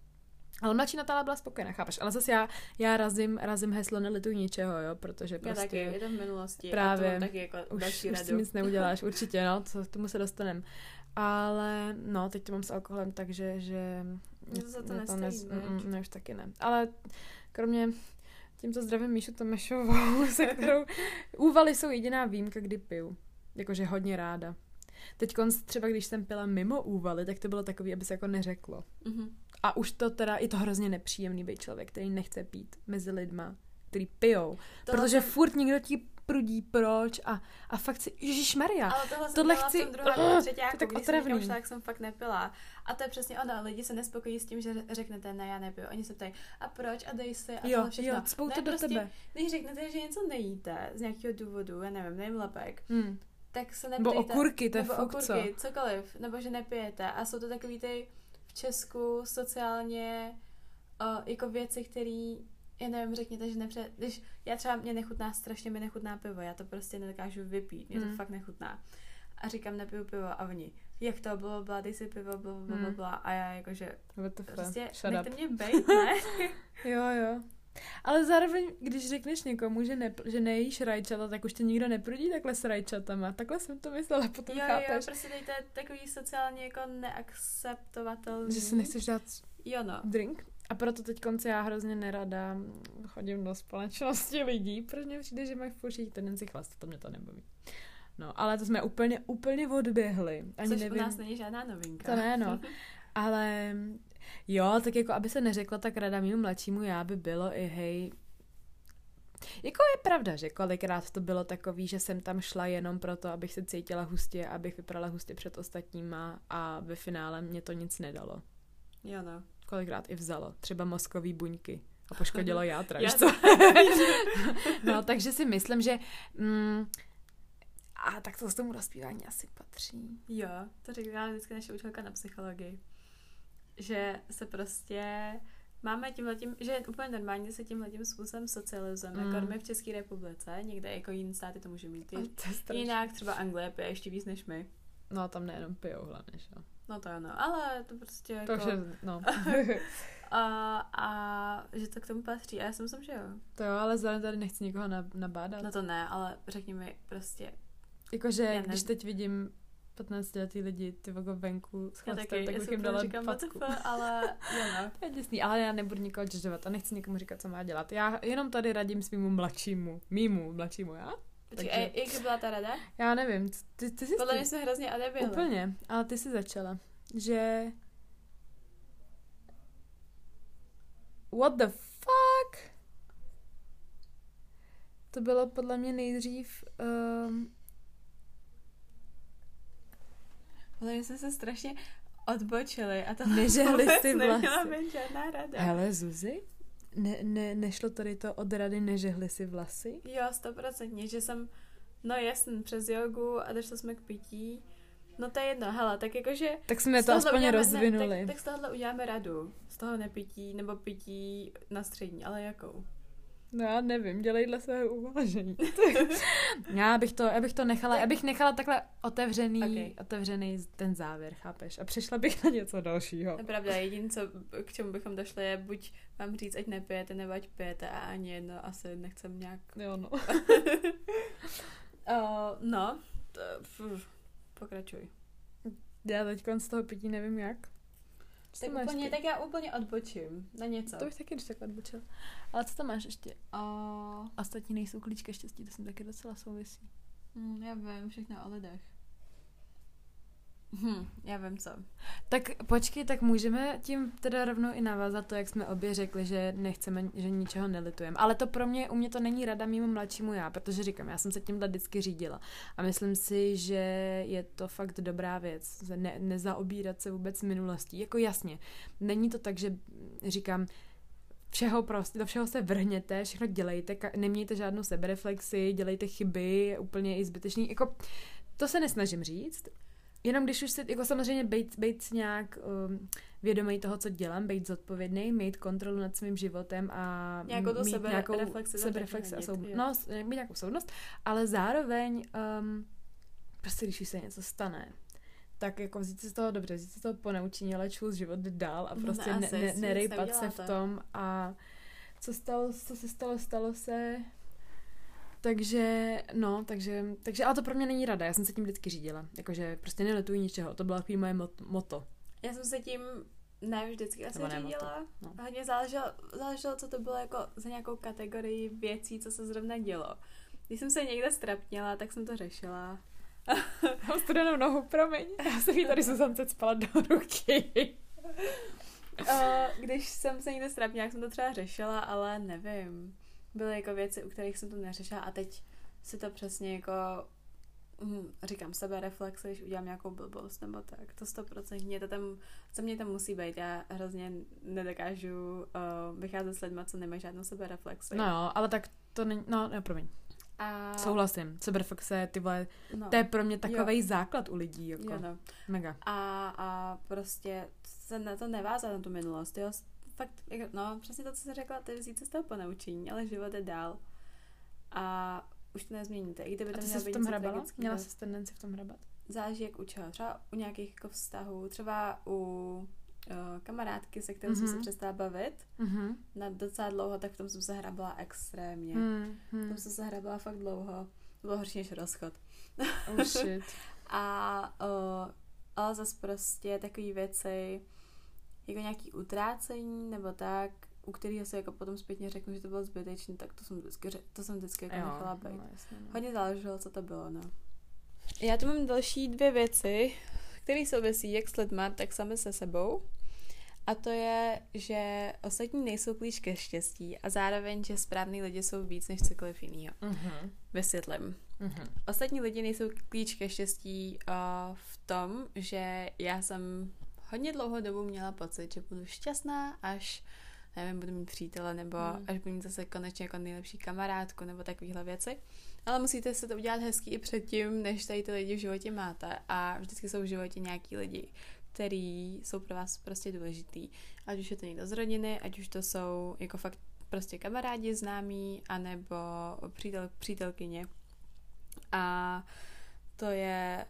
Ale mladší Natála byla spokojená, chápeš? Ale zase já, já razím, razím heslo nelituj ničeho, jo, protože Já prostě... taky, je to v minulosti. Právě. A taky jako už, další už si radu. nic neuděláš, určitě, no, to, k tomu se dostanem. Ale no, teď to mám s alkoholem, takže že Mě to za to nestojí, nes, viď? mm, ne, už taky ne. Ale kromě tímto zdravím Míšu Tomešovou, se kterou úvaly jsou jediná výjimka, kdy piju. Jakože hodně ráda. Teď třeba, když jsem pila mimo úvaly, tak to bylo takový, aby se jako neřeklo. Mhm. A už to teda, je to hrozně nepříjemný být člověk, který nechce pít mezi lidma, který pijou. Tohle protože jsem- furt někdo ti prudí proč a, a fakt si, ježišmarja, Ale tohle jsem Tohle chci- v tom druhém Ugh, třetíku, to je tak když jsem otravný. šla, jak jsem fakt nepila. A to je přesně ono, lidi se nespokojí s tím, že řeknete, ne, já nepiju. Oni se ptají, a proč, a dej si, a jo, všechno. jo, cpou ne, to do prostě, tebe. Když řeknete, že něco nejíte z nějakého důvodu, já nevím, nevím lepek, Hmm. tak se Nebo neptejte. okurky, to je nebo fakt co. okurky, cokoliv, nebo že nepijete. A jsou to takový ty v Česku sociálně uh, jako věci, které já nevím, řekněte, že nepře... Když já třeba mě nechutná, strašně mi nechutná pivo, já to prostě nedokážu vypít, mě to Hmm. fakt nechutná. A říkám, nepiju pivo a oni, jak to bylo, bla, dej si pivo, bla, bla, bla, Hmm. bla, a já jakože, prostě shut nechte up. mě bejt, ne? Jo, jo. Ale zároveň, když řekneš někomu, že, ne, že nejíš rajčata, tak už tě nikdo neprudí takhle s rajčatama. Takhle jsem to myslela, potom Jo, chápeš. jo, prostě je takový sociálně jako neakceptovatelný. Že si nechceš dát Jo, no. drink. A proto teď konce já hrozně nerada chodím do společnosti lidí, protože mně přijde, že mají furt tendenci chlastat, to mě to nebaví. No, ale to jsme úplně, úplně odběhli. Ani Což nevím. u nás není žádná novinka. To ne, no. Ale jo, tak jako aby se neřekla tak rada mýmu mladšímu já by bylo i hej, jako je pravda, že kolikrát to bylo takový, že jsem tam šla jenom proto, abych se cítila hustě, abych vypadala hustě před ostatníma a ve finále mě to nic nedalo. Jo, no. Kolikrát i vzalo. Třeba mozkový buňky. A poškodilo játra, víš Já co? no, takže si myslím, že... Mm, a tak to z tomu rozpívání asi patří. Jo, to říká vždycky naše učitelka na psychologii. Že se prostě máme tímhletím, že je úplně normálně se tímhletím způsobem socializujeme, Mm. jako my v České republice, někde jako jiný státy to může mít. To je strašný. jinak třeba Anglie pije ještě víc než my. No, tam nejenom pijou hlavně, že jo. No to ano, ale to prostě jako... Je, no. a, a že to k tomu patří. A já si myslím, že jo. to jo, ale zároveň tady nechci nikoho na- nabádat. No to ne, ale řekni mi prostě, Jakože, když teď vidím 15 letý lidi, ty vago venku s chlastem, taky, tak bych jim dala říkám facku. Ale jo no. To je děsný, ale já nebudu nikoho judgeovat a nechci nikomu říkat, co má dělat. Já jenom tady radím svýmu mladšímu, mýmu mladšímu, já? Počkej, Takže- a jak byla ta rada? Já nevím, ty, ty jsi Podle mě jsme hrozně odeběhli. Úplně, ale ty jsi začala, že what the fuck? To bylo podle mě nejdřív um, Ale my jsme se strašně odbočili a to Nežehli vůbec si neměla být žádná rada. Hele, Zuzi? Ne, ne, nešlo tady to od rady nežehli si vlasy? Jo, stoprocentně, že jsem, no jasný, přes jogu a došli jsme k pití. No to je jedno, hele, tak jakože... Tak jsme to aspoň uděláme- rozvinuli. Ne, tak, tak z tohohle uděláme radu. Z toho nepití, nebo pití na střední, ale jakou? No já nevím, dělej dle svého uvážení. já bych to, já bych to nechala, já bych nechala takhle otevřený, Okay. otevřený ten závěr, chápeš? A přešla bych na něco dalšího. To je pravda, jediné, co, k čemu bychom došli, je buď vám říct, ať nepijete, nebo ať pijete a ani jedno asi nechcem nějak... Jo, no. uh, no, pokračuj. Já teď z toho pití nevím jak. Tak, úplně, ty? tak já úplně odbočím na něco. To bych taky když takhle odbočil. Ale co tam máš ještě? Uh, Ostatní nejsou klíčka štěstí, to jsem taky docela souvisí. hm, já vím, všechno o lidech. Hm, já vím co. Tak počkej, tak můžeme tím teda rovnou i navázat to, jak jsme obě řekli, že nechceme, že ničeho nelitujeme. Ale to pro mě, u mě to není rada mimo mladšímu já, protože říkám, já jsem se tímhle vždycky řídila. A myslím si, že je to fakt dobrá věc, ne, nezaobírat se vůbec minulostí. Jako jasně, není to tak, že říkám, všeho prostě, do všeho se vrhněte, všechno dělejte, ka- nemějte žádnou sebereflexi, dělejte chyby, úplně i zbytečný, jako to se nesnažím říct, Jenom když už se, jako samozřejmě být, být nějak um, vědomý toho, co dělám, být zodpovědný, mít kontrolu nad svým životem a Nějakou mít sebe- nějakou reflexi sebereflexi a taky soud, hodit, jo. no, mít nějakou soudnost, ale zároveň um, prostě když se něco stane, tak jako vzít si z toho dobře, vzít si z toho ponaučení, ale čus život dál a No, prostě asi, ne, ne, nerejpat se v tom a co stalo, co se stalo, stalo se. Takže, no, takže, takže, ale to pro mě není rada, já jsem se tím vždycky řídila, jakože prostě nelituji ničeho, to bylo takový moje mot- moto. Já jsem se tím ne vždycky asi Nebo ne, řídila. no. Hodně záleželo, záleželo, co to bylo jako za nějakou kategorii věcí, co se zrovna dělo. Když jsem se někde strapnila, tak jsem to řešila. Mám studenou nohu, promiň, já jsem jí tady Suzance spala do ruky. Uh, když jsem se někde strapnila, jak jsem to třeba řešila, ale nevím. Byly jako věci, u kterých jsem to neřešila a teď si to přesně jako hm, říkám sebe reflexe, když udělám nějakou blbost nebo tak. To stoprocentně, to tam, co mě tam musí být. Já hrozně nedokážu uh, vycházet s lidma, co nemají žádnou sebe reflexi. No jo, ale tak to není, no, no promiň, a, souhlasím, sebereflexe, ty vole, no, to je pro mě takový základ u lidí, jako, jo, no. mega. a, a prostě se na to nevázat na tu minulost, jo. Fakt, jako, no, přesně to, co jsi řekla, to je vzít se z toho ponaučení, ale život je dál. A už to nezměníte. I kdyby A to ty mělo v tom hrabala? Měla jsi tendenci v tom hrabat? Záleží jak u čeho. Třeba u nějakých jako vztahů, třeba u uh, kamarádky, se kterou mm-hmm. jsem se Mhm. přestala bavit Mhm. na docela dlouho, tak v tom jsem se hrabala extrémně. Hmm. V tom jsem se hrabala fakt dlouho. To bylo horší než rozchod. Oh shit. A uh, ale zase prostě takové věci, jako nějaký utrácení nebo tak, u kterého se jako potom zpětně řeknu, že to bylo zbytečné, tak to jsem vždycky, ře- to jsem vždycky jako nechala být. no, jasně, no. Hodně záleželo, co to bylo, no. Já tu mám další dvě věci, které souvisí jak s lidma, tak sami se sebou. A to je, že ostatní nejsou klíč ke štěstí a zároveň, že správní lidi jsou víc než cokoliv jiného. Mhm. Vysvětlím. Mhm. Ostatní lidi nejsou klíč ke štěstí uh, v tom, že já jsem hodně dlouhou dobu měla pocit, že budu šťastná, až nevím, budu mít přítele, nebo Hmm. mm. až budu mít zase konečně jako nejlepší kamarádku, nebo takovéhle věci. Ale musíte se to udělat hezký i předtím, než tady ty lidi v životě máte. A vždycky jsou v životě nějaký lidi, který jsou pro vás prostě důležitý. Ať už je to někdo z rodiny, ať už to jsou jako fakt prostě kamarádi známí, anebo přítel, přítelkyně. A to je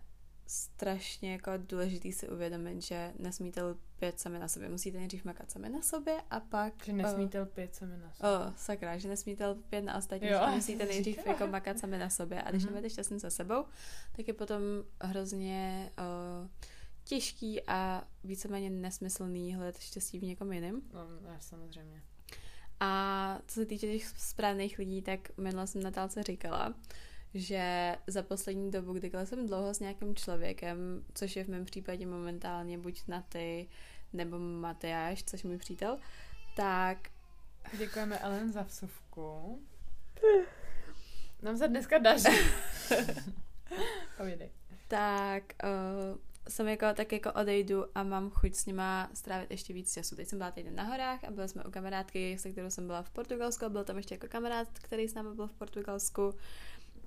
strašně jako důležitý si uvědomit, že nesmíte lpět sami na sobě. Musíte nejdřív makat sami na sobě a pak... Že nesmíte lpět se mi na Oh, sakra, že nesmíte lpět na ostatní, Jo, musíte nejdřív jako makat sami na sobě a když Mhm. nebudete šťastný se sebou, tak je potom hrozně uh, těžký a víceméně nesmyslný hledat štěstí v někom jiném. No, samozřejmě. A co se týče těch správných lidí, tak minule jsem Natálce říkala, že za poslední dobu, kdy jsem dlouho s nějakým člověkem, což je v mém případě momentálně buď na ty nebo Matyáš, což je můj přítel, tak Děkujeme Ellen za vsuvku. Nám se dneska daří. Povídej. tak uh, jsem jako, tak jako odejdu a mám chuť s nima strávit ještě víc času. Teď jsem byla týden na horách a byli jsme u kamarádky, se kterou jsem byla v Portugalsku a byl tam ještě jako kamarád, který s námi byl v Portugalsku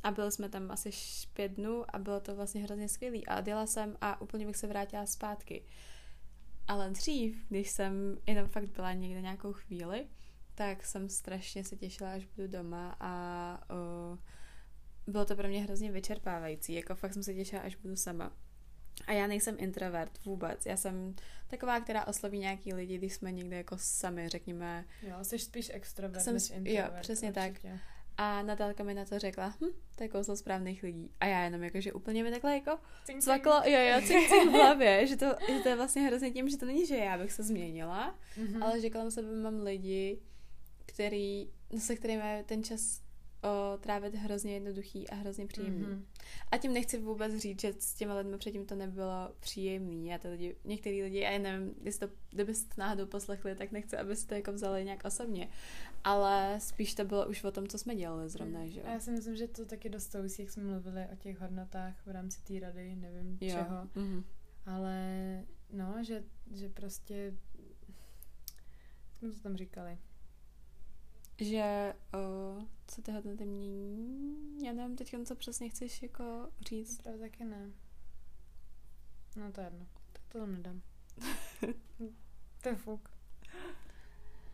a byli jsme tam asi pět dnů a bylo to vlastně hrozně skvělý a odjela jsem a úplně bych se vrátila zpátky. Ale dřív, když jsem jenom fakt byla někde nějakou chvíli, tak jsem strašně se těšila, až budu doma a uh, bylo to pro mě hrozně vyčerpávající. Jako fakt jsem se těšila, až budu sama. A já nejsem introvert vůbec. Já jsem taková, která osloví nějaký lidi, když jsme někde jako sami, řekněme. Jo, jsi spíš extrovert Jsem než introvert. jo, přesně tak. A Natálka mi na to řekla, hm, to je kouzlo správných lidí. A já jenom jako, že úplně mi takhle jako Cink, cvaklo, jo, jo, cink, cink v hlavě, že to, že to je vlastně hrozně tím, že to není, že já bych se změnila, Mhm. ale že kolem sebe mám lidi, který, no, se kterými ten čas o, trávit hrozně jednoduchý a hrozně příjemný. Mhm. A tím nechci vůbec říct, že s těma lidmi předtím to nebylo příjemný. Já ty lidi, některý lidi, já nevím, jestli to, kdybyste to náhodou poslechli, tak nechci, abyste to jako vzali nějak osobně. Ale spíš to bylo už o tom, co jsme dělali zrovna, že A já si myslím, že to taky dost souvisí, jak jsme mluvili o těch hodnotách v rámci té rady, nevím jo. čeho. Mhm. Ale no, že, že prostě jsme to tam říkali. Že o, co ty hodnoty mění? Já nevím teď, co přesně chceš jako říct. Právě taky ne. No to je jedno. Tak to tam nedám. to je fuk.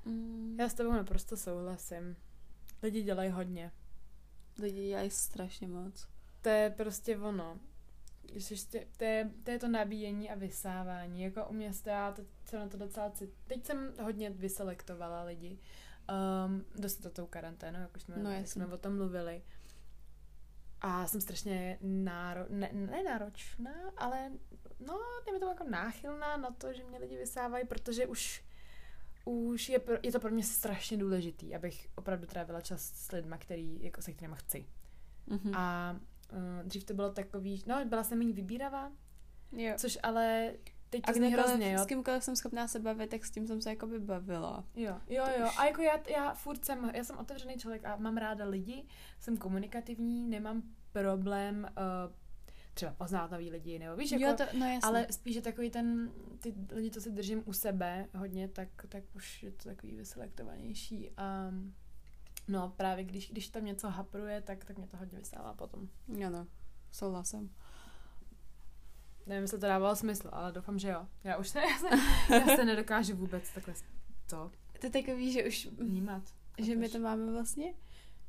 Mm. Já s tebou naprosto souhlasím. Lidi dělají hodně. Lidi dělají strašně moc. To je prostě ono. Ještě, to, je, to je to nabíjení a vysávání. Jako u mě já teď jsem na to docela cit... Teď jsem hodně vyselektovala lidi. Um, dost to tou karanténou, jak už jsme, No, jak jsme o tom mluvili. A jsem strašně náro, ne, ne náročná, ale no, dejme tomu jako náchylná na to, že mě lidi vysávají, protože už už je, pro, je to pro mě strašně důležitý, abych opravdu trávila čas s lidma, který, jako, se kterými chci. Mhm. A uh, dřív to bylo takový, no byla jsem méně vybíravá, jo. což ale teď to A zní kdykoliv, hrozně, jo. s kýmkoliv jsem schopná se bavit, tak s tím jsem se jako by bavila. Jo, jo, jo. A jako já, já furt jsem, já jsem otevřený člověk a mám ráda lidi, jsem komunikativní, nemám problém uh, třeba poznat nový lidi, nebo víš, jako, jo, to, no ale spíš je takový ten, ty lidi, co si držím u sebe hodně, tak, tak už je to takový vyselektovanější a no právě když, když tam něco hapruje, tak, tak mě to hodně vysává potom. Jo no, souhlasím. Nevím, jestli to dávalo smysl, ale doufám, že jo. Já už se, já se, já se nedokážu vůbec takhle to To je takový, že už, vnímat. že my to máme vlastně,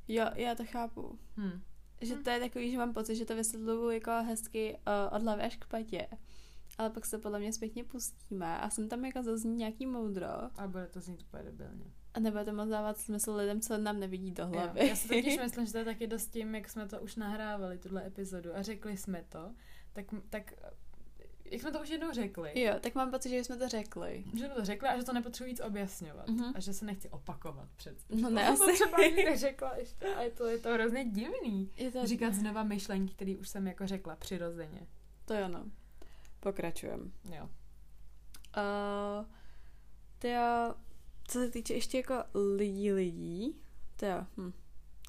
jo, já to chápu. Hm. Že Hm. to je takový, že mám pocit, že to vysvětluju jako hezky uh, od hlavy až k patě. ale pak se podle mě zpětně pustíme a jsem tam jako zazní nějaký moudro. A bude to znít úplně debilně. A nebude to moc dávat smysl lidem, co nám nevidí do hlavy. Jo, já si totiž myslím, že to je taky dost tím, jak jsme to už nahrávali, tuhle epizodu, a řekli jsme to, tak, tak jak jsme to už jednou řekli. Jo, tak mám pocit, že jsme to řekli. Že jsme to řekli a že to nepotřebuji víc objasňovat. Mhm. A že se nechci opakovat před. No ne, to asi. třeba někde řekla ještě a je to, je to hrozně divný. Je to, Říkat znova myšlenky, které už jsem jako řekla přirozeně. to jo, no. Pokračujem. Jo. Uh, to jo, co se týče ještě jako lidí lidí, to jo, hm,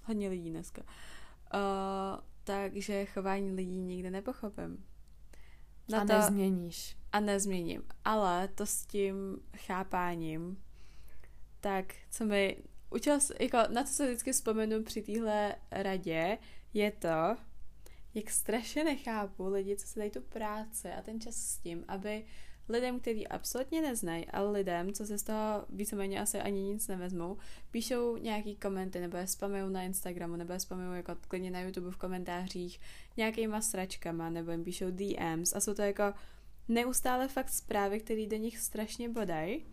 hodně lidí dneska. Uh, takže chování lidí nikdy nepochopím. A to, nezměníš. a nezměním. Ale to s tím chápáním, tak co mi učil, s- jako na co se vždycky vzpomenu při téhle radě, je to, jak strašně nechápu lidi, co si dají tu práci a ten čas s tím, aby lidem, který absolutně neznají, ale lidem, co se z toho víceméně asi ani nic nevezmou, píšou nějaký komenty, nebo je spamují na Instagramu, nebo je spamují jako klidně na YouTube v komentářích nějakýma sračkama, nebo jim píšou DMs a jsou to jako neustále fakt zprávy, které do nich strašně bodají.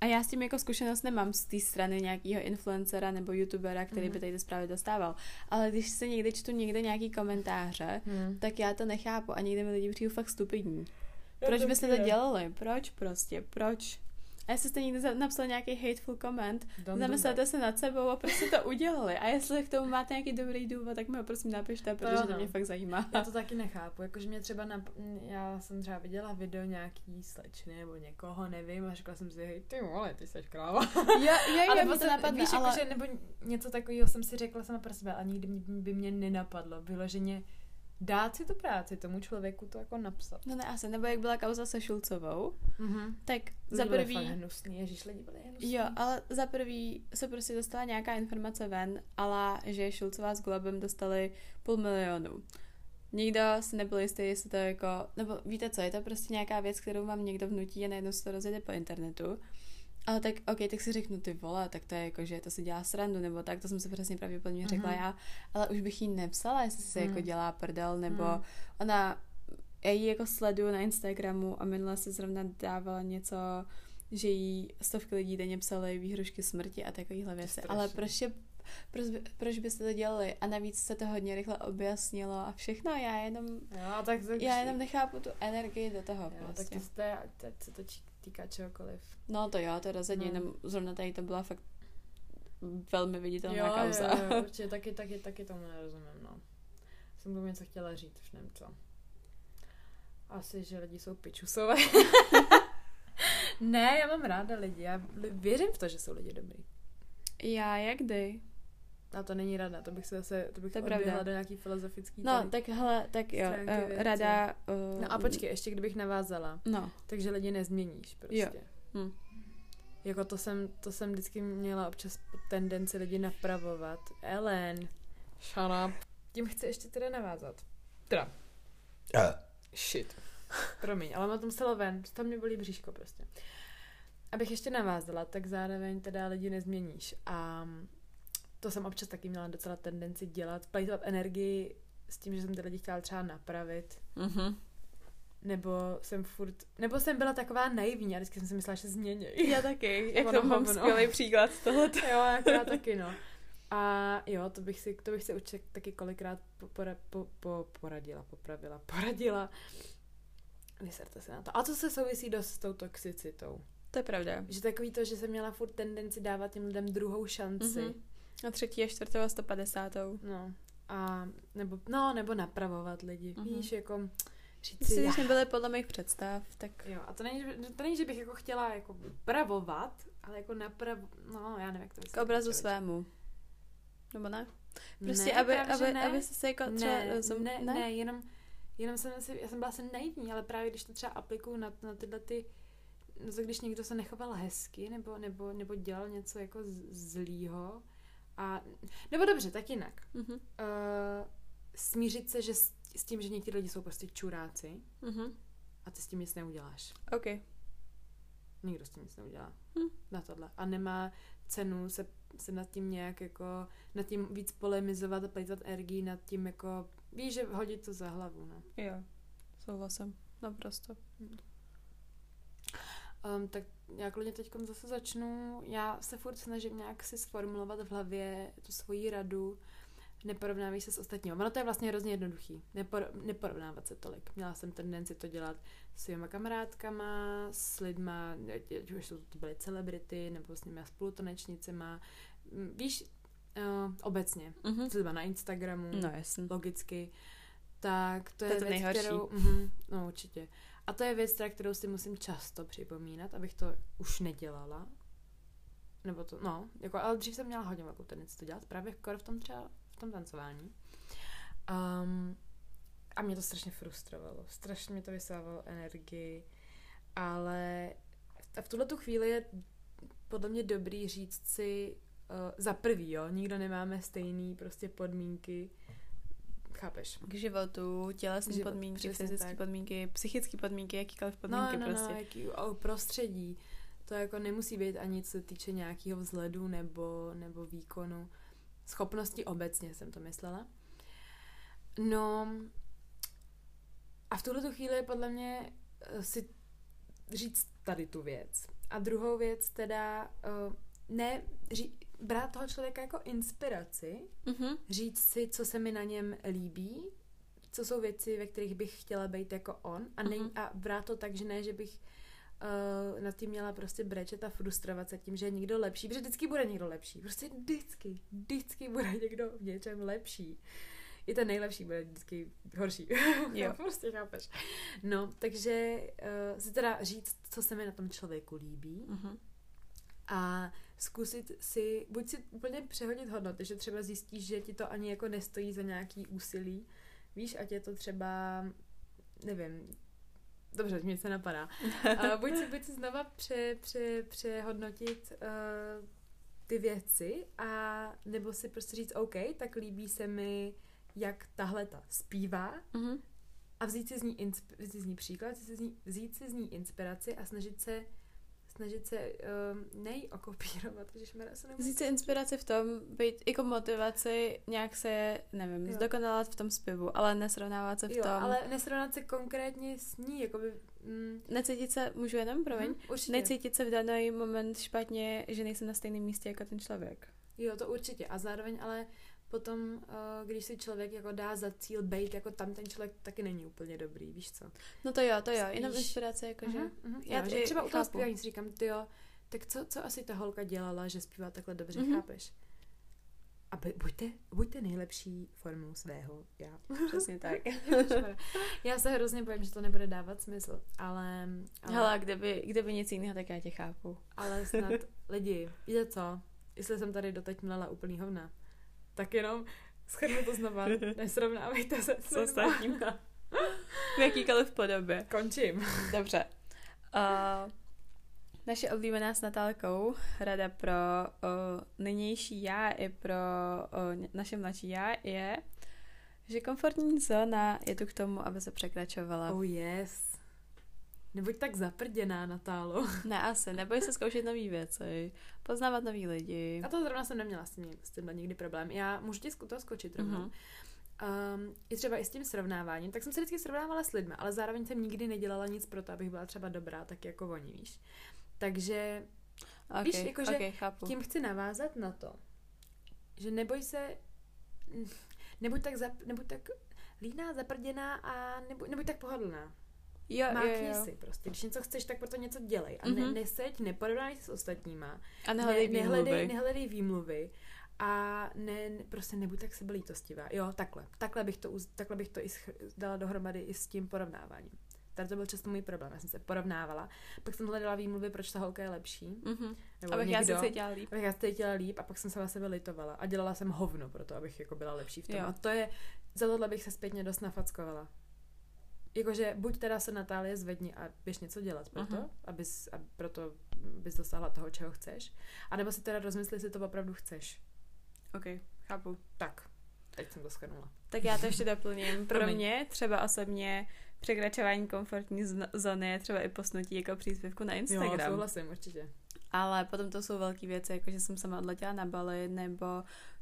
A já s tím jako zkušenost nemám z té strany nějakého influencera nebo youtubera, který Mhm. by tady ty zprávy dostával. Ale když se někdy čtu někde nějaký komentáře, Hmm. tak já to nechápu a někdy mi lidi přijdu fakt stupidní. Proč byste to dělali? Proč prostě? Proč? A jestli jste někdy napsali nějaký hateful comment, zamyslete se nad sebou a prostě to udělali. A jestli k tomu máte nějaký dobrý důvod, tak mi ho prosím napište, protože to no. mě fakt zajímá. Já to taky nechápu, jakože mě třeba, nap... já jsem třeba viděla video nějaký slečny nebo někoho, nevím, a řekla jsem si, hej, ty vole, ty jsi kráva. Jo, jo, ale mi to napadne, víš, ale... jakože, nebo něco takového jsem si řekla sama pro sebe, a nikdy by mě nenapadlo, vyloženě dát si tu práci tomu člověku to jako napsat. No ne, asi, nebo jak byla kauza se Šulcovou, Mhm. tak Za prvý... fakt hnusný, ježiš, lidi byli hnusný. Jo, ale za prvý se prostě dostala nějaká informace ven, ale že Šulcová s Globem dostali půl milionu. Nikdo si nebyl jistý, jestli to jako, nebo víte co, je to prostě nějaká věc, kterou vám někdo vnutí a najednou se to rozjede po internetu. Ale tak, ok, tak si řeknu, ty vole, tak to je jako, že to si dělá srandu, nebo tak, to jsem si přesně pravděpodobně řekla Mhm. já, ale už bych jí nepsala, jestli si Mhm. jako dělá prdel, nebo Mhm. ona, já ji jako sleduju na Instagramu a minule se zrovna dávala něco, že jí stovky lidí denně psali výhrušky smrti a takovýhle věci. Ale proč, je, proč, by- proč byste to dělali? A navíc se to hodně rychle objasnilo a všechno. Já jenom, Jo, tak, tak já jenom nechápu tu energii do toho. Jo, tak prostě. to jste, teď se to čí- týká čehokoliv. No to jo, to rozhodně, No. jenom zrovna tady to byla fakt velmi viditelná jo, kauza. Jo, jo, určitě taky, taky, taky tomu nerozumím, no. Jsem tomu něco chtěla říct, už nevím co. Asi, že lidi jsou pičusové. ne, já mám ráda lidi, já věřím v to, že jsou lidi dobrý. Já jak kdy? A to není rada, to bych se zase, to bych To je odběhla pravda. do nějaký filozofický No, tady. tak hele, tak jo, eh, věci. rada... Uh, No a počkej, ještě kdybych navázala. No, Takže lidi nezměníš prostě. Jo. Hm. Jako to jsem, to jsem vždycky měla občas tendenci lidi napravovat. Ellen, shut up. Tím chci ještě teda navázat. Teda, shit. Promiň, ale má to muselo ven, tam mě bolí bříško prostě. Abych ještě navázala, tak zároveň teda lidi nezměníš. A to jsem občas taky měla docela tendenci dělat, plejtovat energii s tím, že jsem ty lidi chtěla třeba napravit, mhm. nebo jsem furt, nebo jsem byla taková naivní a vždycky jsem si myslela, že se změní. Já taky, jak to mám hovno. skvělý příklad z tohoto. jo, jako já taky, no. A jo, to bych si, to bych si určitě taky kolikrát po, pora, po, po, poradila, popravila, poradila. Vyserte se na to. A to se souvisí dost s tou toxicitou. To je pravda. Že takový to, že jsem měla furt tendenci dávat těm lidem druhou šanci. Mhm. A třetí a čtvrtou a 150. No. A nebo, no, nebo napravovat lidi. Mhm. Víš, jako říct si, když nebyly podle mých představ, tak Jo, a to není, že- to není, že bych jako chtěla jako pravovat, ale jako naprav... No, já nevím, jak to k obrazu vysvětlit. svému. Nebo ne? Prostě, ne, aby, právě, aby, ne. aby se jako třeba... ne, rozum- ne, ne, ne, jenom, jenom jsem si, já jsem byla asi naivní, ale právě když to třeba aplikuju na, na tyhle ty, no když někdo se nechoval hezky, nebo, nebo, nebo dělal něco jako zlýho, a, nebo dobře, tak jinak. Mhm. Uh, smířit se, že s, s tím, že někteří lidi jsou prostě čuráci Mhm. a ty s tím nic neuděláš. OK. Nikdo s tím nic neudělá. Hm. Na tohle. A nemá cenu se, se nad tím nějak jako, nad tím víc polemizovat a plejtvat energii nad tím jako, víš, že hodit to za hlavu, no. Jo. Souhlasím. naprosto. Um, tak já klidně teď zase začnu. Já se furt snažím nějak si sformulovat v hlavě tu svoji radu. Neporovnávej se s ostatními. Ono to je vlastně hrozně jednoduchý. Nepor, neporovnávat se tolik. Měla jsem tendenci to dělat s svýma kamarádkama, s lidma, ať už to byly celebrity, nebo s nimi spolutanečnicima. Víš, uh, obecně. Mm-hmm. Třeba na Instagramu. No jasně. Logicky. Tak to, to je, je to věc, nejhorší. kterou... Uh-huh, no určitě. A to je věc, teda, kterou si musím často připomínat, abych to už nedělala. Nebo to, no, jako, ale dřív jsem měla hodně velkou tendenci to dělat, právě v tom třeba, v tom tancování. Um, a mě to strašně frustrovalo, strašně mě to vysávalo energii, ale v tuhle tu chvíli je podle mě dobrý říct si uh, za prvý, jo, nikdo nemáme stejný prostě podmínky, Chápeš? K životu, tělesné Život, podmínky, fyzické podmínky, psychické podmínky, jakýkoliv podmínky no, no, prostě. No, jaký, o, prostředí. To jako nemusí být ani co se týče nějakého vzhledu nebo, nebo výkonu. Schopnosti obecně jsem to myslela. No a v tuhle chvíli je podle mě eh, si říct tady tu věc. A druhou věc teda uh, ne ří, brát toho člověka jako inspiraci, mm-hmm. říct si, co se mi na něm líbí, co jsou věci, ve kterých bych chtěla být jako on a, ne, mm-hmm. a brát to tak, že ne, že bych uh, nad tím měla prostě brečet a frustrovat se tím, že je někdo lepší, protože vždycky bude někdo lepší, prostě vždycky, vždycky bude někdo v něčem lepší. I ten nejlepší bude vždycky horší. Jo. prostě chápeš. No, takže uh, si teda říct, co se mi na tom člověku líbí, mm-hmm a zkusit si, buď si úplně přehodit hodnoty, že třeba zjistíš, že ti to ani jako nestojí za nějaký úsilí, víš, ať je to třeba, nevím, dobře, mě se napadá. A buď si, buď si znova pře, pře, přehodnotit uh, ty věci a nebo si prostě říct, OK, tak líbí se mi, jak tahle ta zpívá mm-hmm. a vzít si z ní, insp- vzít si z ní příklad, vzít si z ní, vzít si z ní inspiraci a snažit se snažit se um, nej okopírovat, když se nemůžu... Vzít si inspiraci v tom, být jako motivaci nějak se, nevím, jo. zdokonalat v tom zpěvu, ale nesrovnávat se v jo, tom... ale nesrovnávat se konkrétně s ní, jakoby... Mm. Necítit se, můžu jenom, promiň? Mm, necítit se v daný moment špatně, že nejsem na stejném místě jako ten člověk. Jo, to určitě. A zároveň ale potom, eh, když si člověk jako dá za cíl být jako tam ten člověk taky není úplně dobrý, víš co? No to jo, to jo, Spíš... jenom inspirace, jakože. Uh-huh, uh-huh. Já jo, že třeba u toho zpívání si říkám, ty jo, tak co, co asi ta holka dělala, že zpívá takhle dobře, uh-huh. chápeš? A buďte, buďte nejlepší formou svého já. Přesně tak. já se hrozně bojím, že to nebude dávat smysl, ale... ale... Hele, kdyby, kdyby nic jiného, tak já tě chápu. Ale snad lidi, víte co? Jestli jsem tady doteď mlela úplný hovna, tak jenom schrnu to znova, nesrovnávejte se s ostatním. v jakýkoliv podobě. Končím. Dobře. Uh, naše oblíbená s Natálkou rada pro uh, nynější já i pro uh, naše mladší já je, že komfortní zóna je tu k tomu, aby se překračovala. Oh yes. Nebuď tak zaprděná, Natálo. Ne, asi. Neboj se zkoušet nové věci, poznávat nový lidi. A to zrovna jsem neměla s tím, s tím nikdy problém. Já můžu ti to skočit rovnou. Mm-hmm. Um, i třeba i s tím srovnáváním, tak jsem se vždycky srovnávala s lidmi, ale zároveň jsem nikdy nedělala nic pro to, abych byla třeba dobrá, tak jako oni, víš. Takže, okay, víš, jakože okay, chápu. tím chci navázat na to, že neboj se, nebuď tak, zap, nebuď tak líná, zaprděná a nebuď, nebuď tak pohodlná. Jo, Mákni jo, jo. si prostě. Když něco chceš, tak proto něco dělej. A mm-hmm. ne, mhm. neseď, neporovnávej se s ostatníma. A nehledej ne, výmluvy. Nehledej, nehledej výmluvy. A ne, prostě nebuď tak sebelítostivá. Jo, takhle. Takhle bych to, takhle bych to i dala dohromady i s tím porovnáváním. Tady to byl často můj problém. Já jsem se porovnávala, pak jsem hledala výmluvy, proč ta holka je lepší. Mm-hmm. Nebo abych někdo, já se cítila líp. Abych já se cítila líp a pak jsem se na sebe litovala. A dělala jsem hovno pro to, abych jako byla lepší v tom. Jo. A to je, za tohle bych se zpětně dost nafackovala. Jakože buď teda se Natálie zvedni a běž něco dělat pro to, uh-huh. abys, a proto bys dosáhla toho, čeho chceš. A nebo si teda rozmysli, jestli to opravdu chceš. OK, chápu. Tak, teď jsem to schrnula. Tak já to ještě doplním. Pro mě třeba osobně překračování komfortní zóny je třeba i posnutí jako příspěvku na Instagram. Jo, souhlasím, určitě. Ale potom to jsou velké věci, jako že jsem sama odletěla na Bali, nebo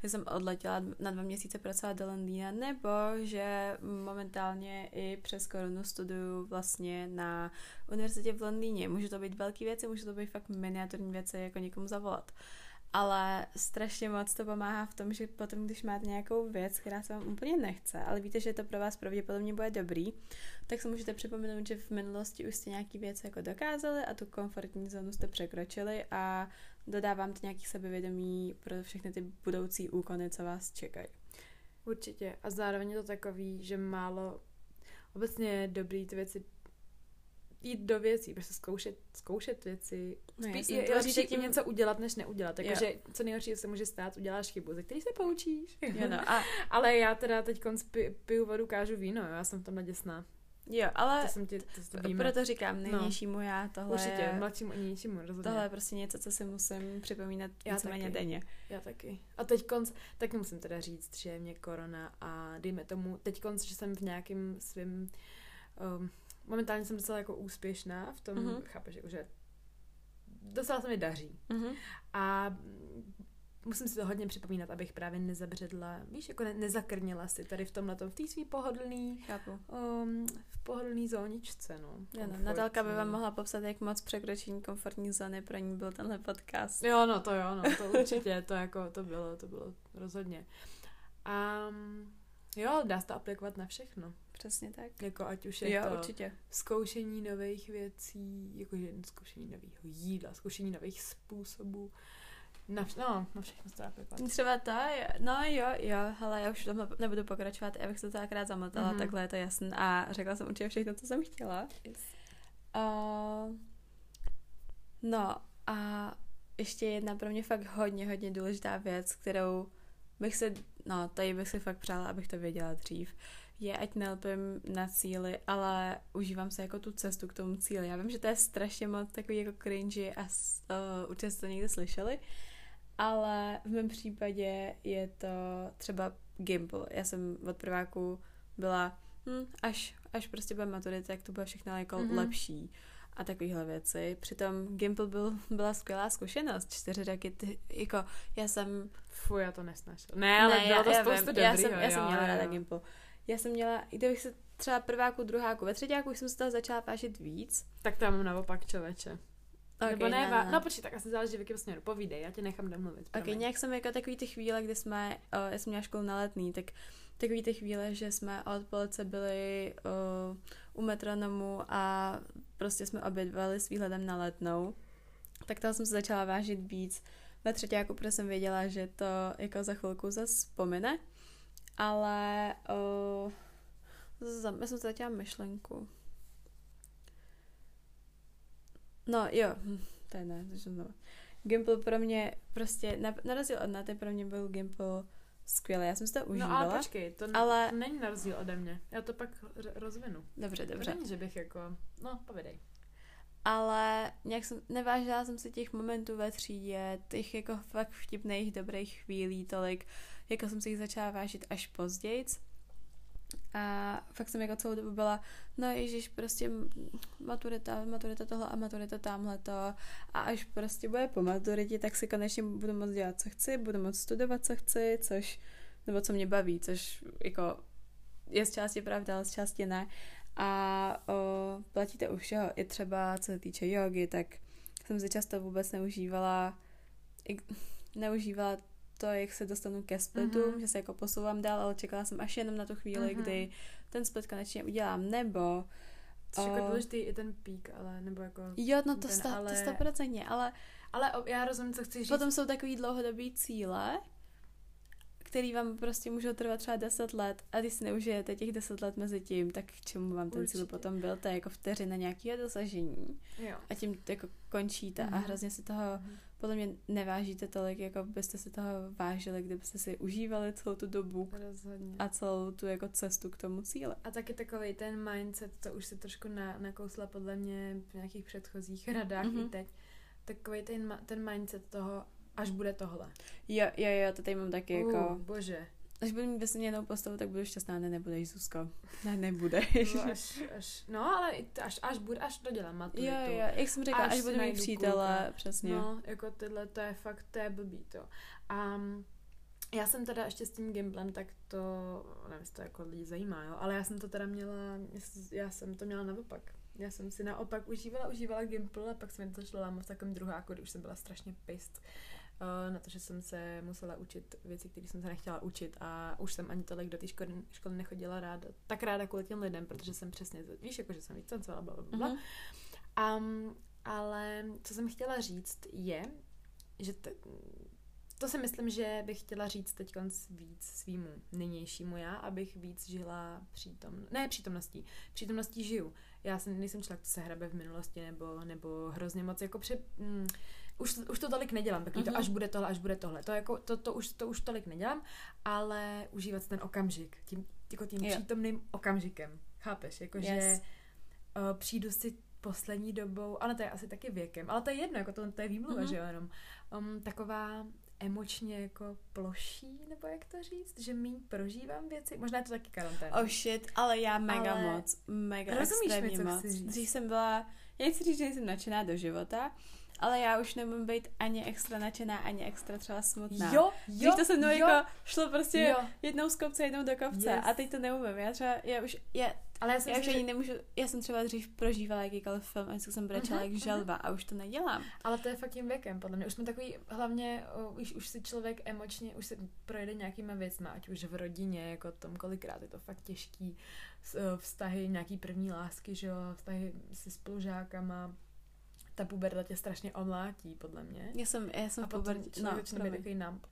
že jsem odletěla na dva měsíce pracovat do Londýna, nebo že momentálně i přes korunu studuju vlastně na univerzitě v Londýně. Může to být velké věci, může to být fakt miniaturní věci, jako někomu zavolat. Ale strašně moc to pomáhá v tom, že potom, když máte nějakou věc, která se vám úplně nechce, ale víte, že to pro vás pravděpodobně bude dobrý, tak si můžete připomenout, že v minulosti už jste nějaký věc jako dokázali a tu komfortní zónu jste překročili a dodávám to nějaký sebevědomí pro všechny ty budoucí úkony, co vás čekají. Určitě. A zároveň je to takový, že málo obecně je dobrý ty věci jít do věcí, prostě zkoušet, zkoušet věci. No, Spí, je, to lepší tím něco udělat, než neudělat. Takže co nejhorší se může stát, uděláš chybu, ze který se poučíš. Jo, no, a, Ale já teda teď pi, piju vodu, kážu víno, jo, já jsem v tomhle děsná. Jo, ale To jsem ti, to, to víme. proto říkám, nejnižšímu já tohle Určitě, je, mladšímu ani ničímu, rozhodně. tohle je prostě něco, co si musím připomínat Já víceméně taky. denně. Já taky. A teď konc, taky musím teda říct, že je mě korona a dejme tomu, teď konc, že jsem v nějakým svým, um, momentálně jsem docela jako úspěšná v tom, Mhm. mm-hmm. chápeš, jako, že docela se mi daří. Mhm. A musím si to hodně připomínat, abych právě nezabředla, víš, jako ne, nezakrnila si tady v tomhle, v té svý pohodlný, Chápu. um, v pohodlný zóničce, no. Jo, no, Natálka by vám mohla popsat, jak moc překročení komfortní zóny pro ní byl tenhle podcast. Jo, no to jo, no, to určitě, to jako, to bylo, to bylo rozhodně. A jo, dá se to aplikovat na všechno. Přesně tak. Jako ať už je Jo, to určitě. zkoušení nových věcí, jakože zkoušení nového jídla, zkoušení nových způsobů. Na, vš- no, na všechno se to dá aplikovat. Třeba jo. no jo, jo, hele, já už tomhle nebudu pokračovat, já bych se to akrát zamotala, Mhm. mm-hmm. takhle je to jasné a řekla jsem určitě všechno, co jsem chtěla. Yes. Uh, no a ještě jedna pro mě fakt hodně, hodně důležitá věc, kterou bych se, no tady bych si fakt přála, abych to věděla dřív, je, ať nelpím na cíli, ale užívám se jako tu cestu k tomu cíli. Já vím, že to je strašně moc takový jako cringy a uh, určitě jste to někde slyšeli, ale v mém případě je to třeba Gimple. Já jsem od prváku byla, hm, až, až prostě bude maturita, jak to bude všechno jako Mhm. mm-hmm. lepší a takovéhle věci. Přitom Gimple byl, byla skvělá zkušenost. Čtyři roky, ty, jako já jsem... Fuj, já to nesnášela. Ne, ale bylo to já, spoustu vím, já dobrýho, jsem, já jsem jo, měla jo, ráda. Gimple. Já jsem měla, i kdybych se třeba prváku, druháku, ve třetíku už jsem se toho začala vážit víc. Tak mám naopak, člověče. Okay, Nebo ne, va- no počkej, tak asi záleží, v jakém směru. Povídej, já tě nechám domluvit. Ok, nějak jsem jako takový ty chvíle, kdy jsme, uh, já jsem měla školu na letný, tak takový ty chvíle, že jsme od police byli uh, u metronomu a prostě jsme obědvali s výhledem na letnou, tak toho jsem se začala vážit víc. Ve třetí protože jsem věděla, že to jako za chvilku zase vzpomene, ale uh, za- já jsem zatím myšlenku. No jo, hm, to je ne, to jsem znovu. Gimple pro mě prostě, na, na rozdíl od Naty, pro mě byl Gimple skvělý. Já jsem si to No užívala. ale počkej, to, ale... není na rozdíl ode mě. Já to pak rozvinu. Dobře, Dobře. To není, že bych jako... No, povídej. Ale nějak jsem, nevážila jsem si těch momentů ve třídě, těch jako fakt vtipných, dobrých chvílí tolik, jako jsem si jich začala vážit až později. A fakt jsem jako celou dobu byla, no ježiš, prostě maturita, maturita tohle a maturita tamhle to. A až prostě bude po maturitě, tak si konečně budu moct dělat, co chci, budu moct studovat, co chci, což, nebo co mě baví, což jako je z části pravda, ale z části ne. A o, platí to u všeho. I třeba, co se týče jogy, tak jsem si často vůbec neužívala i, neužívala to, jak se dostanu ke splitům, Mhm. že se jako posouvám dál, ale čekala jsem až jenom na tu chvíli, Mhm. kdy ten split konečně udělám, nebo Což jako O. důležitý i ten pík, ale nebo jako... jo, no to, Ten sta, ale- to stoprocentně, ale Ale já rozumím, co chci říct. potom jsou takový dlouhodobý cíle, který vám prostě můžou trvat třeba 10 let a když si neužijete těch 10 let mezi tím, tak k čemu vám ten cíl Určitě. potom byl? To je jako vteřina nějakého dosažení Jo. a tím to jako končíte a Mhm. hrozně si toho Mhm. Podle mě nevážíte tolik, jako byste si toho vážili, kdybyste si užívali celou tu dobu Rozhodně. a celou tu jako cestu k tomu cíli. A taky takový ten mindset, to už si trošku na, nakousla podle mě v nějakých předchozích radách Mhm. i teď. Takový ten, ten mindset toho, až bude tohle. Jo, jo, jo, to tady mám taky jako... Uh, bože. Až budu mít vesměněnou postavu, tak budu šťastná, ne, nebudeš, Zuzko. Ne, nebudeš. No, až, až, no ale až, až, bude, až dodělám maturitu. Jo, jo, jak jsem říkala, až, Až budu mít přítele, kluka. přesně. No, jako tyhle, to je fakt, to je blbý to. A já jsem teda ještě s tím Gimplem, tak to, nevím, jestli to jako lidi zajímá, jo, ale já jsem to teda měla, já jsem to měla naopak. Já jsem si naopak užívala, užívala Gimple a pak jsem to šlo lámat v takovém druháku, kdy už jsem byla strašně pist na to, že jsem se musela učit věci, které jsem se nechtěla učit a už jsem ani tolik do té školy, školy nechodila ráda, tak ráda kvůli těm lidem, protože jsem přesně, víš, jako že jsem víc tancovala, bla, bla, bla. Mhm. Um, ale co jsem chtěla říct je, že t- to si myslím, že bych chtěla říct teď víc svýmu nynějšímu já, abych víc žila přítom, ne přítomností, přítomností žiju. Já jsem, nejsem člověk, co se hrabe v minulosti nebo, nebo hrozně moc jako při, mm, už, už to tolik nedělám, takový Mhm. to až bude tohle, až bude tohle. To, jako, to, to, už, to už tolik nedělám, ale užívat ten okamžik, tím, jako tím Jo. přítomným okamžikem. Chápeš? Jako, Yes. že uh, přijdu si poslední dobou, ale to je asi taky věkem, ale to je jedno, jako to, to je výmluva, Mhm. že jo, jenom um, taková emočně jako ploší, nebo jak to říct, že míň prožívám věci, možná je to taky karanténa. Oh shit, ale já mega Ale moc, mega rozumíš mi, co moc. chci říct? Dřív jsem byla, já nechci říct, že jsem nadšená do života, ale já už nemůžu být ani extra nadšená, ani extra třeba smutná. jo, jo, to se mnou jo, jako šlo prostě jo. jednou z kopce, jednou do kopce Yes. a teď to neumím. Já třeba, já už, já, ale já jsem já už ani že, nemůžu, já jsem třeba dřív prožívala jakýkoliv film a vždycky jsem brečela Mhm, jak želva a už to nedělám. ale to je fakt tím věkem, podle mě. Už jsme takový, hlavně, o, už, už si člověk emočně, už se projde nějakýma věcma, ať už v rodině, jako tom, kolikrát je to fakt těžký, vztahy, nějaký první lásky, že jo, vztahy se spolužákama, ta puberta tě strašně omlátí, podle mě. Já jsem, já jsem A v pubertě, no, začne být takový numb.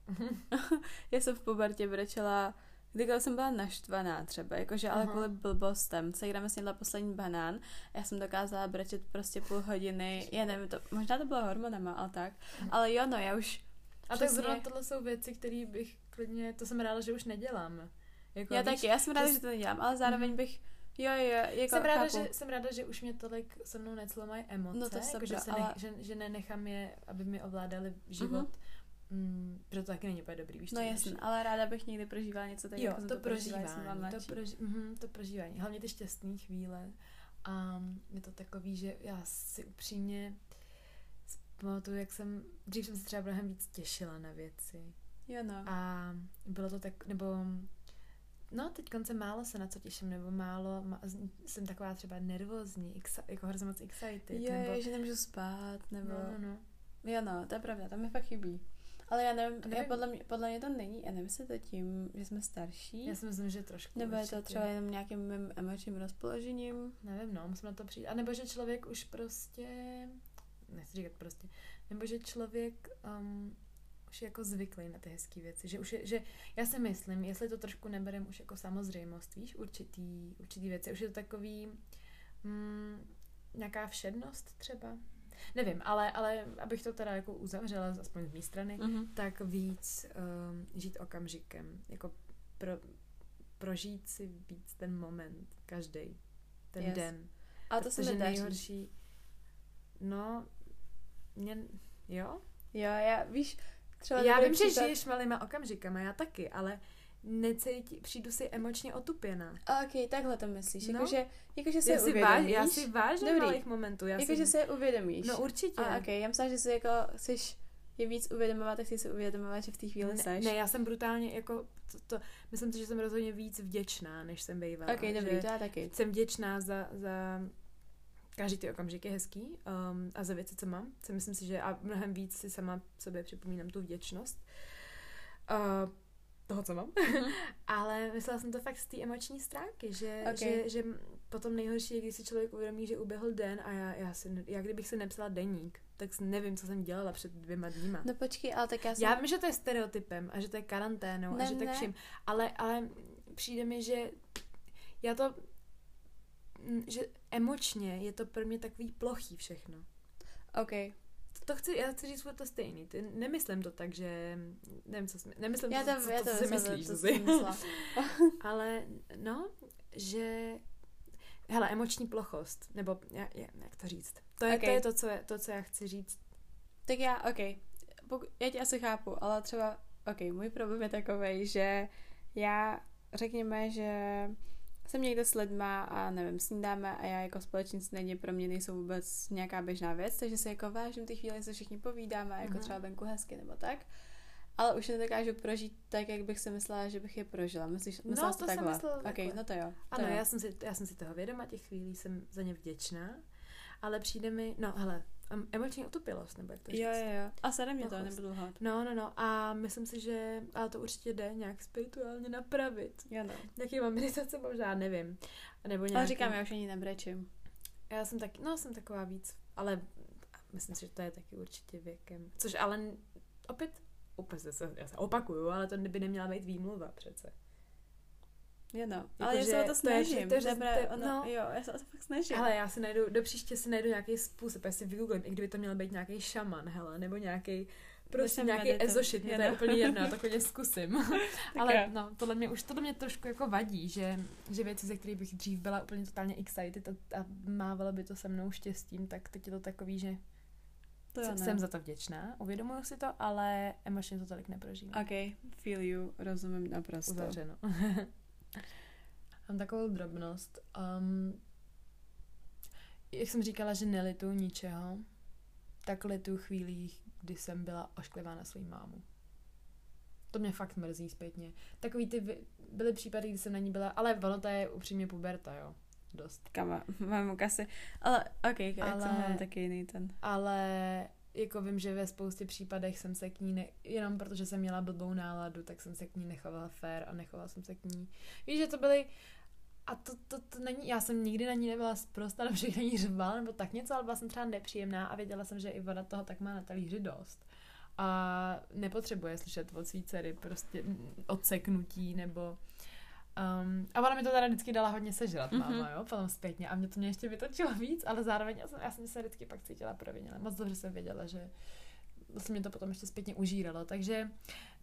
já jsem v pubertě brečela, kdykoliv jsem byla naštvaná třeba, jakože ale Aha. kvůli blbostem. Se mi snědla poslední banán, já jsem dokázala brečet prostě půl hodiny, já nevím, to, možná to bylo hormonama, ale tak. Ale jo, no, já už A tak Přesně. zrovna tohle jsou věci, které bych klidně, to jsem ráda, že už nedělám. Jako, Já víš, taky, já jsem ráda, že to nedělám, ale zároveň Mhm. bych, jo, jo, jako jsem ráda, chápu. že, jsem ráda, že už mě tolik se mnou neclomají emoce, No to jako, že, se ale- nech, že, že nenechám je, aby mi ovládali život. Mm, protože to taky není úplně dobrý, víš No jasně, ale ráda bych někdy prožívala něco tak, Jo, jako to to prožívala, prožívání, to, proži, mhm, to prožívání, hlavně ty šťastné chvíle. A je to takový, že já si upřímně pamatuju, jak jsem, dřív jsem se třeba mnohem víc těšila na věci. Jo, no. A bylo to tak, nebo no, teď konce málo se na co těším, nebo málo, má, jsem taková třeba nervózní, exci, jako hrozně moc excited, Jo, nebo, že nemůžu spát, nebo... no, no, no. Jo, no, to je pravda, tam mi fakt chybí. Ale já nevím, nevím- já podle, mě, podle mě to není, já nevím, jestli to tím, že jsme starší, Já si myslím, že trošku nebo je to určitě. třeba jenom nějakým mým emočním rozpoložením. Nevím, no, musím na to přijít. A nebo že člověk už prostě, nechci říkat prostě, nebo že člověk um, už jako zvyklý na ty hezké věci. Že už je, že já si myslím, jestli to trošku neberem už jako samozřejmost, víš, určitý, určitý věci. Už je to takový mm, nějaká všednost třeba. Nevím, ale, ale abych to teda jako uzavřela, aspoň z mé strany, Mhm. tak víc um, žít okamžikem. Jako pro, prožít si víc ten moment, každý ten Yes. den. A to se mi nejhorší, no, mě, jo? Jo, já, víš, třeba já vím, že příklad- žiješ malýma okamžikama, já taky, ale necítí, přijdu si emočně otupěná. Ok, takhle to myslíš, No. jakože, jakože si Já si, váž, uvědomíš. já si vážím Dobrý. malých momentů. Já jakože si, je uvědomíš. no určitě. A ok, já myslím, že si jako, chceš je víc uvědomovat, tak si si uvědomovat, že v té chvíli ne, seš. ne, já jsem brutálně, jako, to, to, myslím si, že jsem rozhodně víc vděčná, než jsem bývala. ok, dobrý, že to já taky. jsem vděčná za, za každý ty okamžik je hezký um, a za věci, co mám. Co myslím si, že a mnohem víc si sama sobě připomínám tu vděčnost uh, toho, co mám. Mhm. Ale myslela jsem to fakt z té emoční stránky, že, Ok. že, že potom nejhorší je, když si člověk uvědomí, že uběhl den a já, já, si, já kdybych si nepsala deník, tak nevím, co jsem dělala před dvěma dníma. No počkej, ale tak já jsem... Já vím, že to je stereotypem a že to je karanténou a Ne, že tak vším, ale, ale přijde mi, že já to, že emočně je to pro mě takový plochý všechno. Ok, To chci, já chci říct furt to stejný. Ty, nemyslím to tak, že nevím, co, jsme, nemyslím já to, to, co, já to, co si myslím, myslíš, to, myslela. Ale no, že hele, emoční plochost, nebo jak, jak to říct? To je, Ok. to, je to, co je, to, co já chci říct. Tak já, ok, Poku, já tě asi chápu, ale třeba, ok, můj problém je takový, že já řekněme, že jsem někde s lidma a nevím, snídáme a já jako společní snídaně pro mě nejsou vůbec nějaká běžná věc, takže se jako vážím ty chvíle, se všichni povídáme, jako mm-hmm. třeba venku hezky nebo tak. Ale už nedokážu prožít tak, jak bych si myslela, že bych je prožila. Myslíš, myslela no, to to takhle? jsem myslela okay, no to jo. To ano, jo. já jsem, si, já jsem si toho vědoma, těch chvílí jsem za ně vděčná, ale přijde mi, no hele, em- emoční otupilost, nebo jak to Jo, říct. jo, jo. A sere mě to, nebudu lhát. No, no, no. A myslím si, že ale to určitě jde nějak spirituálně napravit. Jo, no. Nějakýma meditace možná, nevím. Nebo nějaký... Ale říkám, já už ani nebrečím. Já jsem taky, no jsem taková víc, ale myslím si, že to je taky určitě věkem. Což ale opět, opět se, já se opakuju, ale to by neměla být výmluva přece. Jo, no. Jako, Ale já že se o to snažím. to je- To je, je- ono, no. jo, já se o to fakt snažím. Ale já si najdu, do příště si najdu nějaký způsob, já si vygooglím, i kdyby to měl být nějaký šaman, hele, nebo nějaký prostě nějaký ezošit, mě to je úplně jedno, já to klidně zkusím. Ale no, tohle mě už, tohle mě trošku jako vadí, že, že věci, ze kterých bych dřív byla úplně totálně excited a, a mávala by to se mnou štěstím, tak teď je to takový, že to jsem, no. jsem za to vděčná, uvědomuju si to, ale emočně to tolik neprožívám. OK, feel you, rozumím naprosto. Uzavřeno. Mám takovou drobnost. Um, jak jsem říkala, že nelitu ničeho, tak litu chvílích, kdy jsem byla ošklivá na svou mámu. To mě fakt mrzí zpětně. Takový ty byly případy, kdy jsem na ní byla, ale ono to je upřímně puberta, jo. Dost. Kama, mám kasy. Ale OK, jak Ale- jsem mám taky jiný ten. Ale jako vím, že ve spoustě případech jsem se k ní, ne, jenom protože jsem měla blbou náladu, tak jsem se k ní nechovala fair a nechovala jsem se k ní. Víš, že to byly a to, to, to není, já jsem nikdy na ní nebyla zprosta, nebo že na ní řvala, nebo tak něco, ale byla jsem třeba nepříjemná a věděla jsem, že i voda toho tak má na talíři dost. A nepotřebuje slyšet od svý dcery prostě odseknutí, nebo Um, a ona mi to teda vždycky dala hodně sežrat, Mhm. máma, jo, potom zpětně. A mě to mě ještě vytočilo víc, ale zároveň já jsem, já jsem se vždycky pak cítila proviněla. Moc dobře jsem věděla, že vlastně mě to potom ještě zpětně užíralo. Takže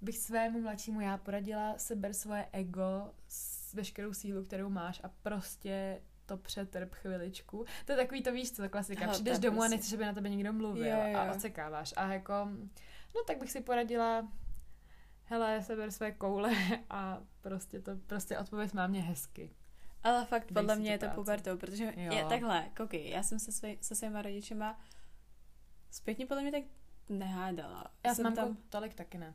bych svému mladšímu já poradila, seber svoje ego s veškerou sílu, kterou máš a prostě to přetrp chviličku. To je takový to víš, co to klasika. Hele, Přijdeš domů a prostě- nechceš, aby na tebe někdo mluvil Jo, jo. a odsekáváš. A jako, no tak bych si poradila, hele, seber své koule a prostě to, prostě odpověď má mě hezky. Ale fakt Dej podle mě je to pubertou, protože Jo. je takhle, koukej, já jsem se, svej, se svýma rodičema zpětně podle mě tak nehádala. Já jsem tam, tolik taky ne.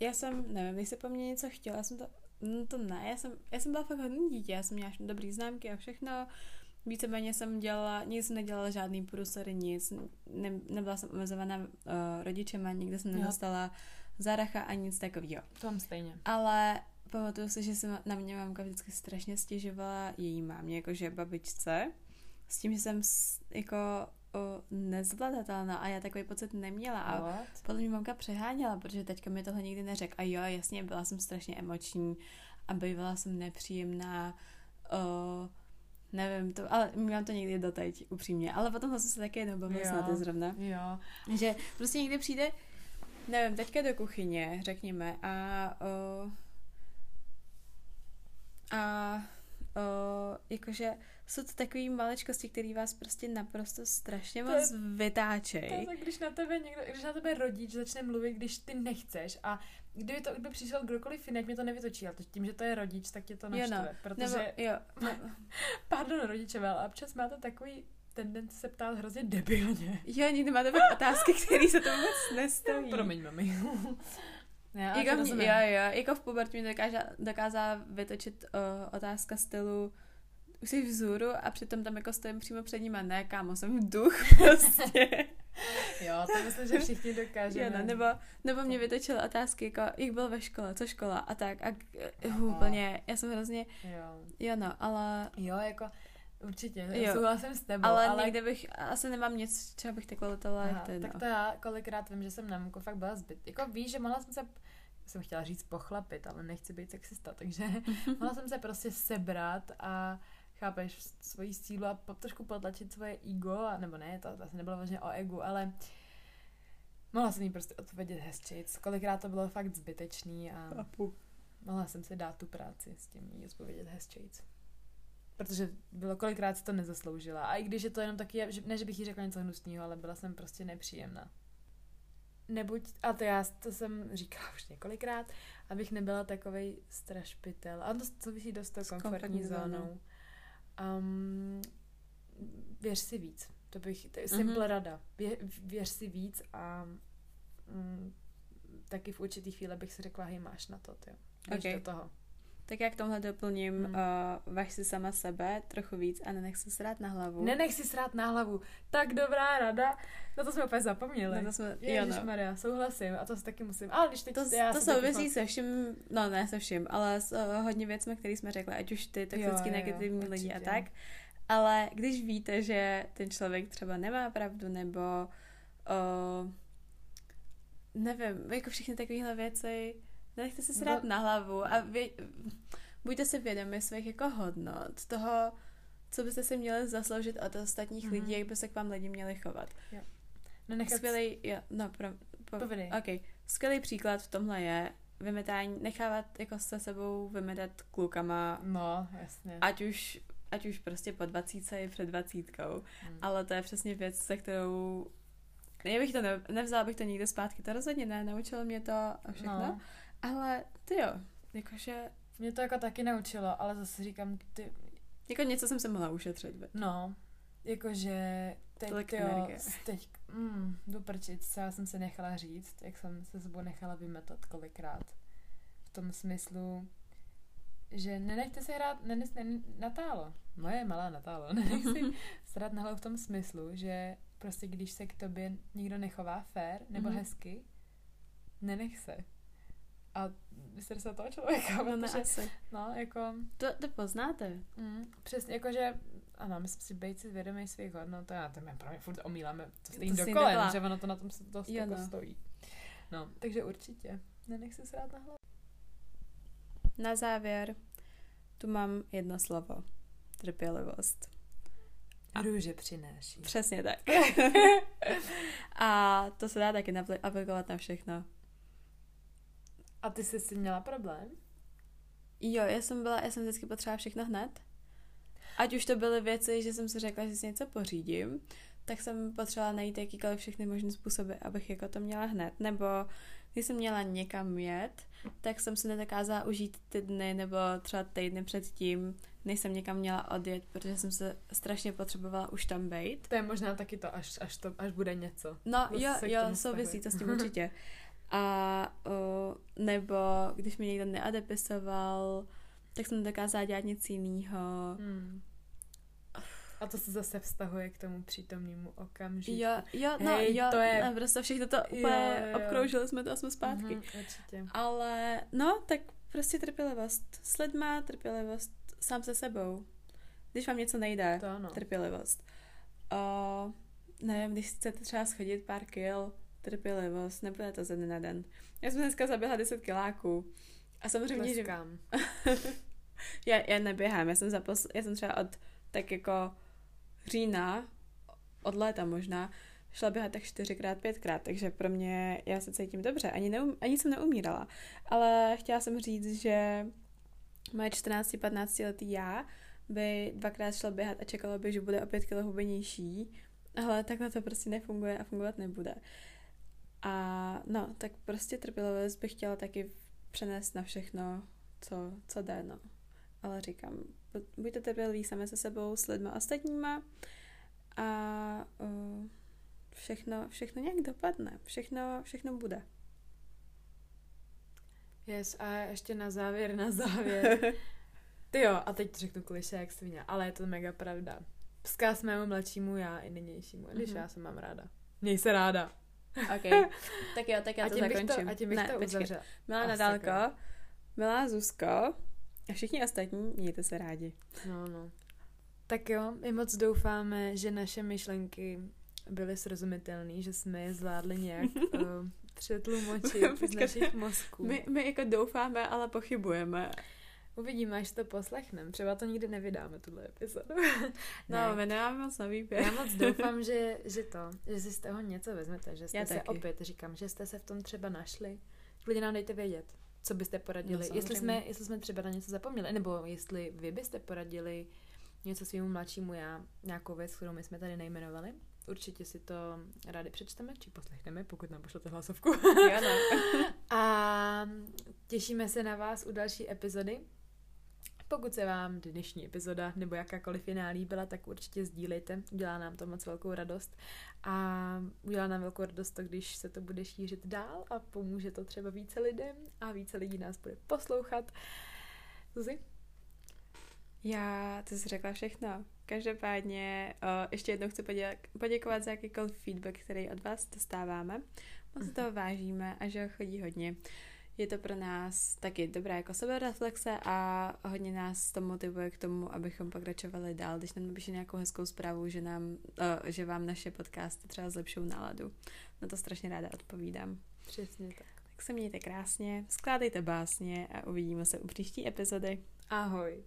já jsem, nevím, jestli po mně něco chtěla, já jsem to, no to ne, já jsem, já jsem byla fakt hodný dítě, já jsem měla dobrý známky a všechno, víceméně jsem dělala, nic jsem nedělala žádný průsery, nic, ne, nebyla jsem omezovaná uh, rodičema, nikde jsem Jo. Záracha a nic takového. To mám stejně. Ale pamatuju si, že se na mě mamka vždycky strašně stěžovala její mámě, jakože babičce, s tím, že jsem s, jako nezvladatelná a já takový pocit neměla. A What? podle mě mamka přeháněla, protože teďka mi tohle nikdy neřekl. A jo, jasně, byla jsem strašně emoční a bývala jsem nepříjemná. O, nevím, to, ale mám to někdy doteď, upřímně. Ale potom jsem se taky jednou bavila i zrovna. Jo. Že prostě někdy přijde, nevím, teďka do kuchyně, řekněme, a o, a o, jakože jsou to takové maličkosti, které vás prostě naprosto strašně To moc je- To je vytáčejí. tak, když na tebe někdo, když na tebe rodič začne mluvit, když ty nechceš a kdyby to kdyby přišel kdokoliv jiný, jak mě to nevytočí, ale tím, že to je rodič, tak tě to Jo, naštve, no. protože, Nebo, jo, no, pardon rodičové, ale občas máte takový tendenci se ptát hrozně debilně. jo, někdy máte fakt otázky, které se to vůbec nestojí. Promiň, mami. Já, Jako, mě, jo, jo, jako v pubertě mi dokáža, dokázala vytočit uh, otázka stylu už jsi vzhůru a přitom tam jako stojím přímo před ním a ne, kámo, jsem duch prostě. Jo, to myslím, že všichni dokážeme. jo, no, nebo, nebo mě vytočil otázky jako, jak byl ve škole, co škola a tak. A uh, úplně, já jsem hrozně, Jo. jo no, ale, jo, jako určitě, Jo. souhlasím s tebou, ale, ale, někde bych, asi nemám nic, třeba bych takhle letala, jak Aha, to je, tak no. to já kolikrát vím, že jsem na mku fakt byla zbyt. Jako víš, že mohla jsem se, jsem chtěla říct pochlapit, ale nechci být sexista, takže mohla jsem se prostě sebrat a chápeš svoji sílu a po, trošku potlačit svoje ego, a, nebo ne, to asi nebylo vlastně o egu, ale mohla jsem jí prostě odpovědět hezčejc. Kolikrát to bylo fakt zbytečný a Chápu. mohla jsem si dát tu práci s tím jí odpovědět hezčejc. Protože bylo kolikrát si to nezasloužila. A i když je to jenom taky, že- ne, že bych jí řekla něco hnusného, ale byla jsem prostě nepříjemná. nebuď, a to já to jsem říkala už několikrát, abych nebyla takovej strašpitel. A to souvisí dost s komfortní zónou. Um, věř si víc. To bych, to je simple mm-hmm. rada. Vě, věř si víc a mm, taky v určitý chvíli bych si řekla, hej, máš na to, ty. okay. do toho. Tak jak tomhle doplním, hmm. uh, vaš si sama sebe trochu víc a nenech si srát na hlavu. Nenech si srát na hlavu. Tak dobrá rada. Na to jsme úplně zapomněli. Na to jsme, Ježiš no. Maria, souhlasím. A to si taky musím. Ale když teď to, já to souvisí se vším, no ne se vším, ale s uh, hodně věcmi, které jsme řekli, ať už ty toxicky jo, negativní jo, lidi a tak. Ale když víte, že ten člověk třeba nemá pravdu, nebo uh, nevím, jako všechny takovéhle věci, nenechte se srát no. na hlavu a vě, buďte si vědomi svých jako hodnot, toho, co byste si měli zasloužit od ostatních mm-hmm. lidí, jak by se k vám lidi měli chovat. Jo. No nechat... Skvělý, jo, no, pro, po, okay. Skvělý příklad v tomhle je vymetání, nechávat jako se sebou vymetat klukama. No, jasně. Ať už, ať už prostě po dvacítce i před dvacítkou. Hmm. Ale to je přesně věc, se kterou já bych to ne, nevzala bych to nikdy zpátky, to rozhodně ne, naučilo mě to a všechno. No. Ale ty jo, jakože... Mě to jako taky naučilo, ale zase říkám, ty... Jako něco jsem se mohla ušetřit. By. No, jakože teď, Tolik jo, teď, mm, doprčit, co já jsem se nechala říct, jak jsem se sebou nechala vymetat kolikrát. V tom smyslu, že nenechte se hrát, nenes, ne, Natálo, moje malá Natálo, nenech si srát na hlavu v tom smyslu, že prostě když se k tobě nikdo nechová fér nebo mm-hmm. hezky, nenech se a se toho člověka. No, protože, asi. No, jako... To, to poznáte. Mm, přesně, jakože ano, myslím si být si vědomý svých hodnot a to mě pro mě furt omíláme to stejně do kolen, že ono to na tom se dost jo, jako no. stojí. No, takže určitě. Nenech si srát na hlavu. Na závěr tu mám jedno slovo. Trpělivost. A růže přináší. Přesně tak. a to se dá taky aplikovat na všechno. A ty jsi si měla problém? Jo, já jsem byla, já jsem vždycky potřebovala všechno hned. Ať už to byly věci, že jsem si řekla, že si něco pořídím, tak jsem potřebovala najít jakýkoliv všechny možné způsoby, abych jako to měla hned. Nebo když jsem měla někam jet, tak jsem si nedokázala užít ty dny nebo třeba týdny předtím, než jsem někam měla odjet, protože jsem se strašně potřebovala už tam být. To je možná taky to, až, až, to, až bude něco. No jo, jo, souvisí to s tím určitě. A uh, nebo když mi někdo neadepisoval, tak jsem nedokázala dělat nic jiného. Hmm. A to se zase vztahuje k tomu přítomnému okamžiku. Jo, jo, no Hej, jo, to je... no, prostě všechno to úplně jo, jo. obkroužili jsme to a jsme zpátky. Mm-hmm, určitě. Ale no, tak prostě trpělivost s lidma, trpělivost sám se sebou. Když vám něco nejde, to ano. trpělivost. Uh, nevím, když chcete třeba schodit pár kil, trpělivost, nebude to ze dne na den. Já jsem dneska zaběhla 10 kiláků. A samozřejmě, Tleskám. že... já, já neběhám, já jsem, zapos... já jsem třeba od tak jako října, od léta možná, šla běhat tak čtyřikrát, pětkrát, takže pro mě já se cítím dobře, ani, neum, ani jsem neumírala. Ale chtěla jsem říct, že moje 14-15 letý já by dvakrát šla běhat a čekala by, že bude o pět kilo hubenější, ale takhle to prostě nefunguje a fungovat nebude. A no, tak prostě trpělivost bych chtěla taky přenést na všechno, co, co jde, no. Ale říkám, buďte trpěliví sami se sebou, s lidmi ostatníma a uh, všechno, všechno nějak dopadne, všechno, všechno bude. Yes, a ještě na závěr, na závěr. Ty jo, a teď řeknu kliše jak svině, ale je to mega pravda. Vzkaz mému mladšímu já i nynějšímu, když mm-hmm. já se mám ráda. Měj se ráda. OK. Tak jo, tak já a to zakončím. To, a tím bych ne, to uzavřel. Milá Nadálko, milá Zuzko a všichni ostatní, mějte se rádi. No, no. Tak jo, my moc doufáme, že naše myšlenky byly srozumitelné, že jsme je zvládli nějak uh, přetlumočit z našich mozků. My, my jako doufáme, ale pochybujeme. Uvidíme, až to poslechneme. Třeba to nikdy nevydáme, tuhle epizodu. no, ne. my nemáme moc na výběr. Já moc doufám, že, že to, že si z toho něco vezmete, že jste Já se taky. opět, říkám, že jste se v tom třeba našli. Klidně nám dejte vědět, co byste poradili. No, jestli, jsme, jestli jsme třeba na něco zapomněli, nebo jestli vy byste poradili něco svým mladšímu já, nějakou věc, kterou my jsme tady nejmenovali. určitě si to rádi přečteme, či poslechneme, pokud nám pošlete hlasovku. Jo, no. A těšíme se na vás u další epizody. Pokud se vám dnešní epizoda nebo jakákoliv jiná líbila, tak určitě sdílejte, udělá nám to moc velkou radost. A udělá nám velkou radost to, když se to bude šířit dál a pomůže to třeba více lidem a více lidí nás bude poslouchat. Zuzi? Já, to jsi řekla všechno. Každopádně uh, ještě jednou chci poděk- poděkovat za jakýkoliv feedback, který od vás dostáváme. Moc mm-hmm. toho vážíme a že ho chodí hodně. Je to pro nás taky dobrá jako sebereflexe a hodně nás to motivuje k tomu, abychom pokračovali dál. Když nám napíše nějakou hezkou zprávu, že, nám, uh, že vám naše podcasty třeba zlepšou náladu. Na to strašně ráda odpovídám. Přesně tak. Tak se mějte krásně, skládejte básně a uvidíme se u příští epizody. Ahoj.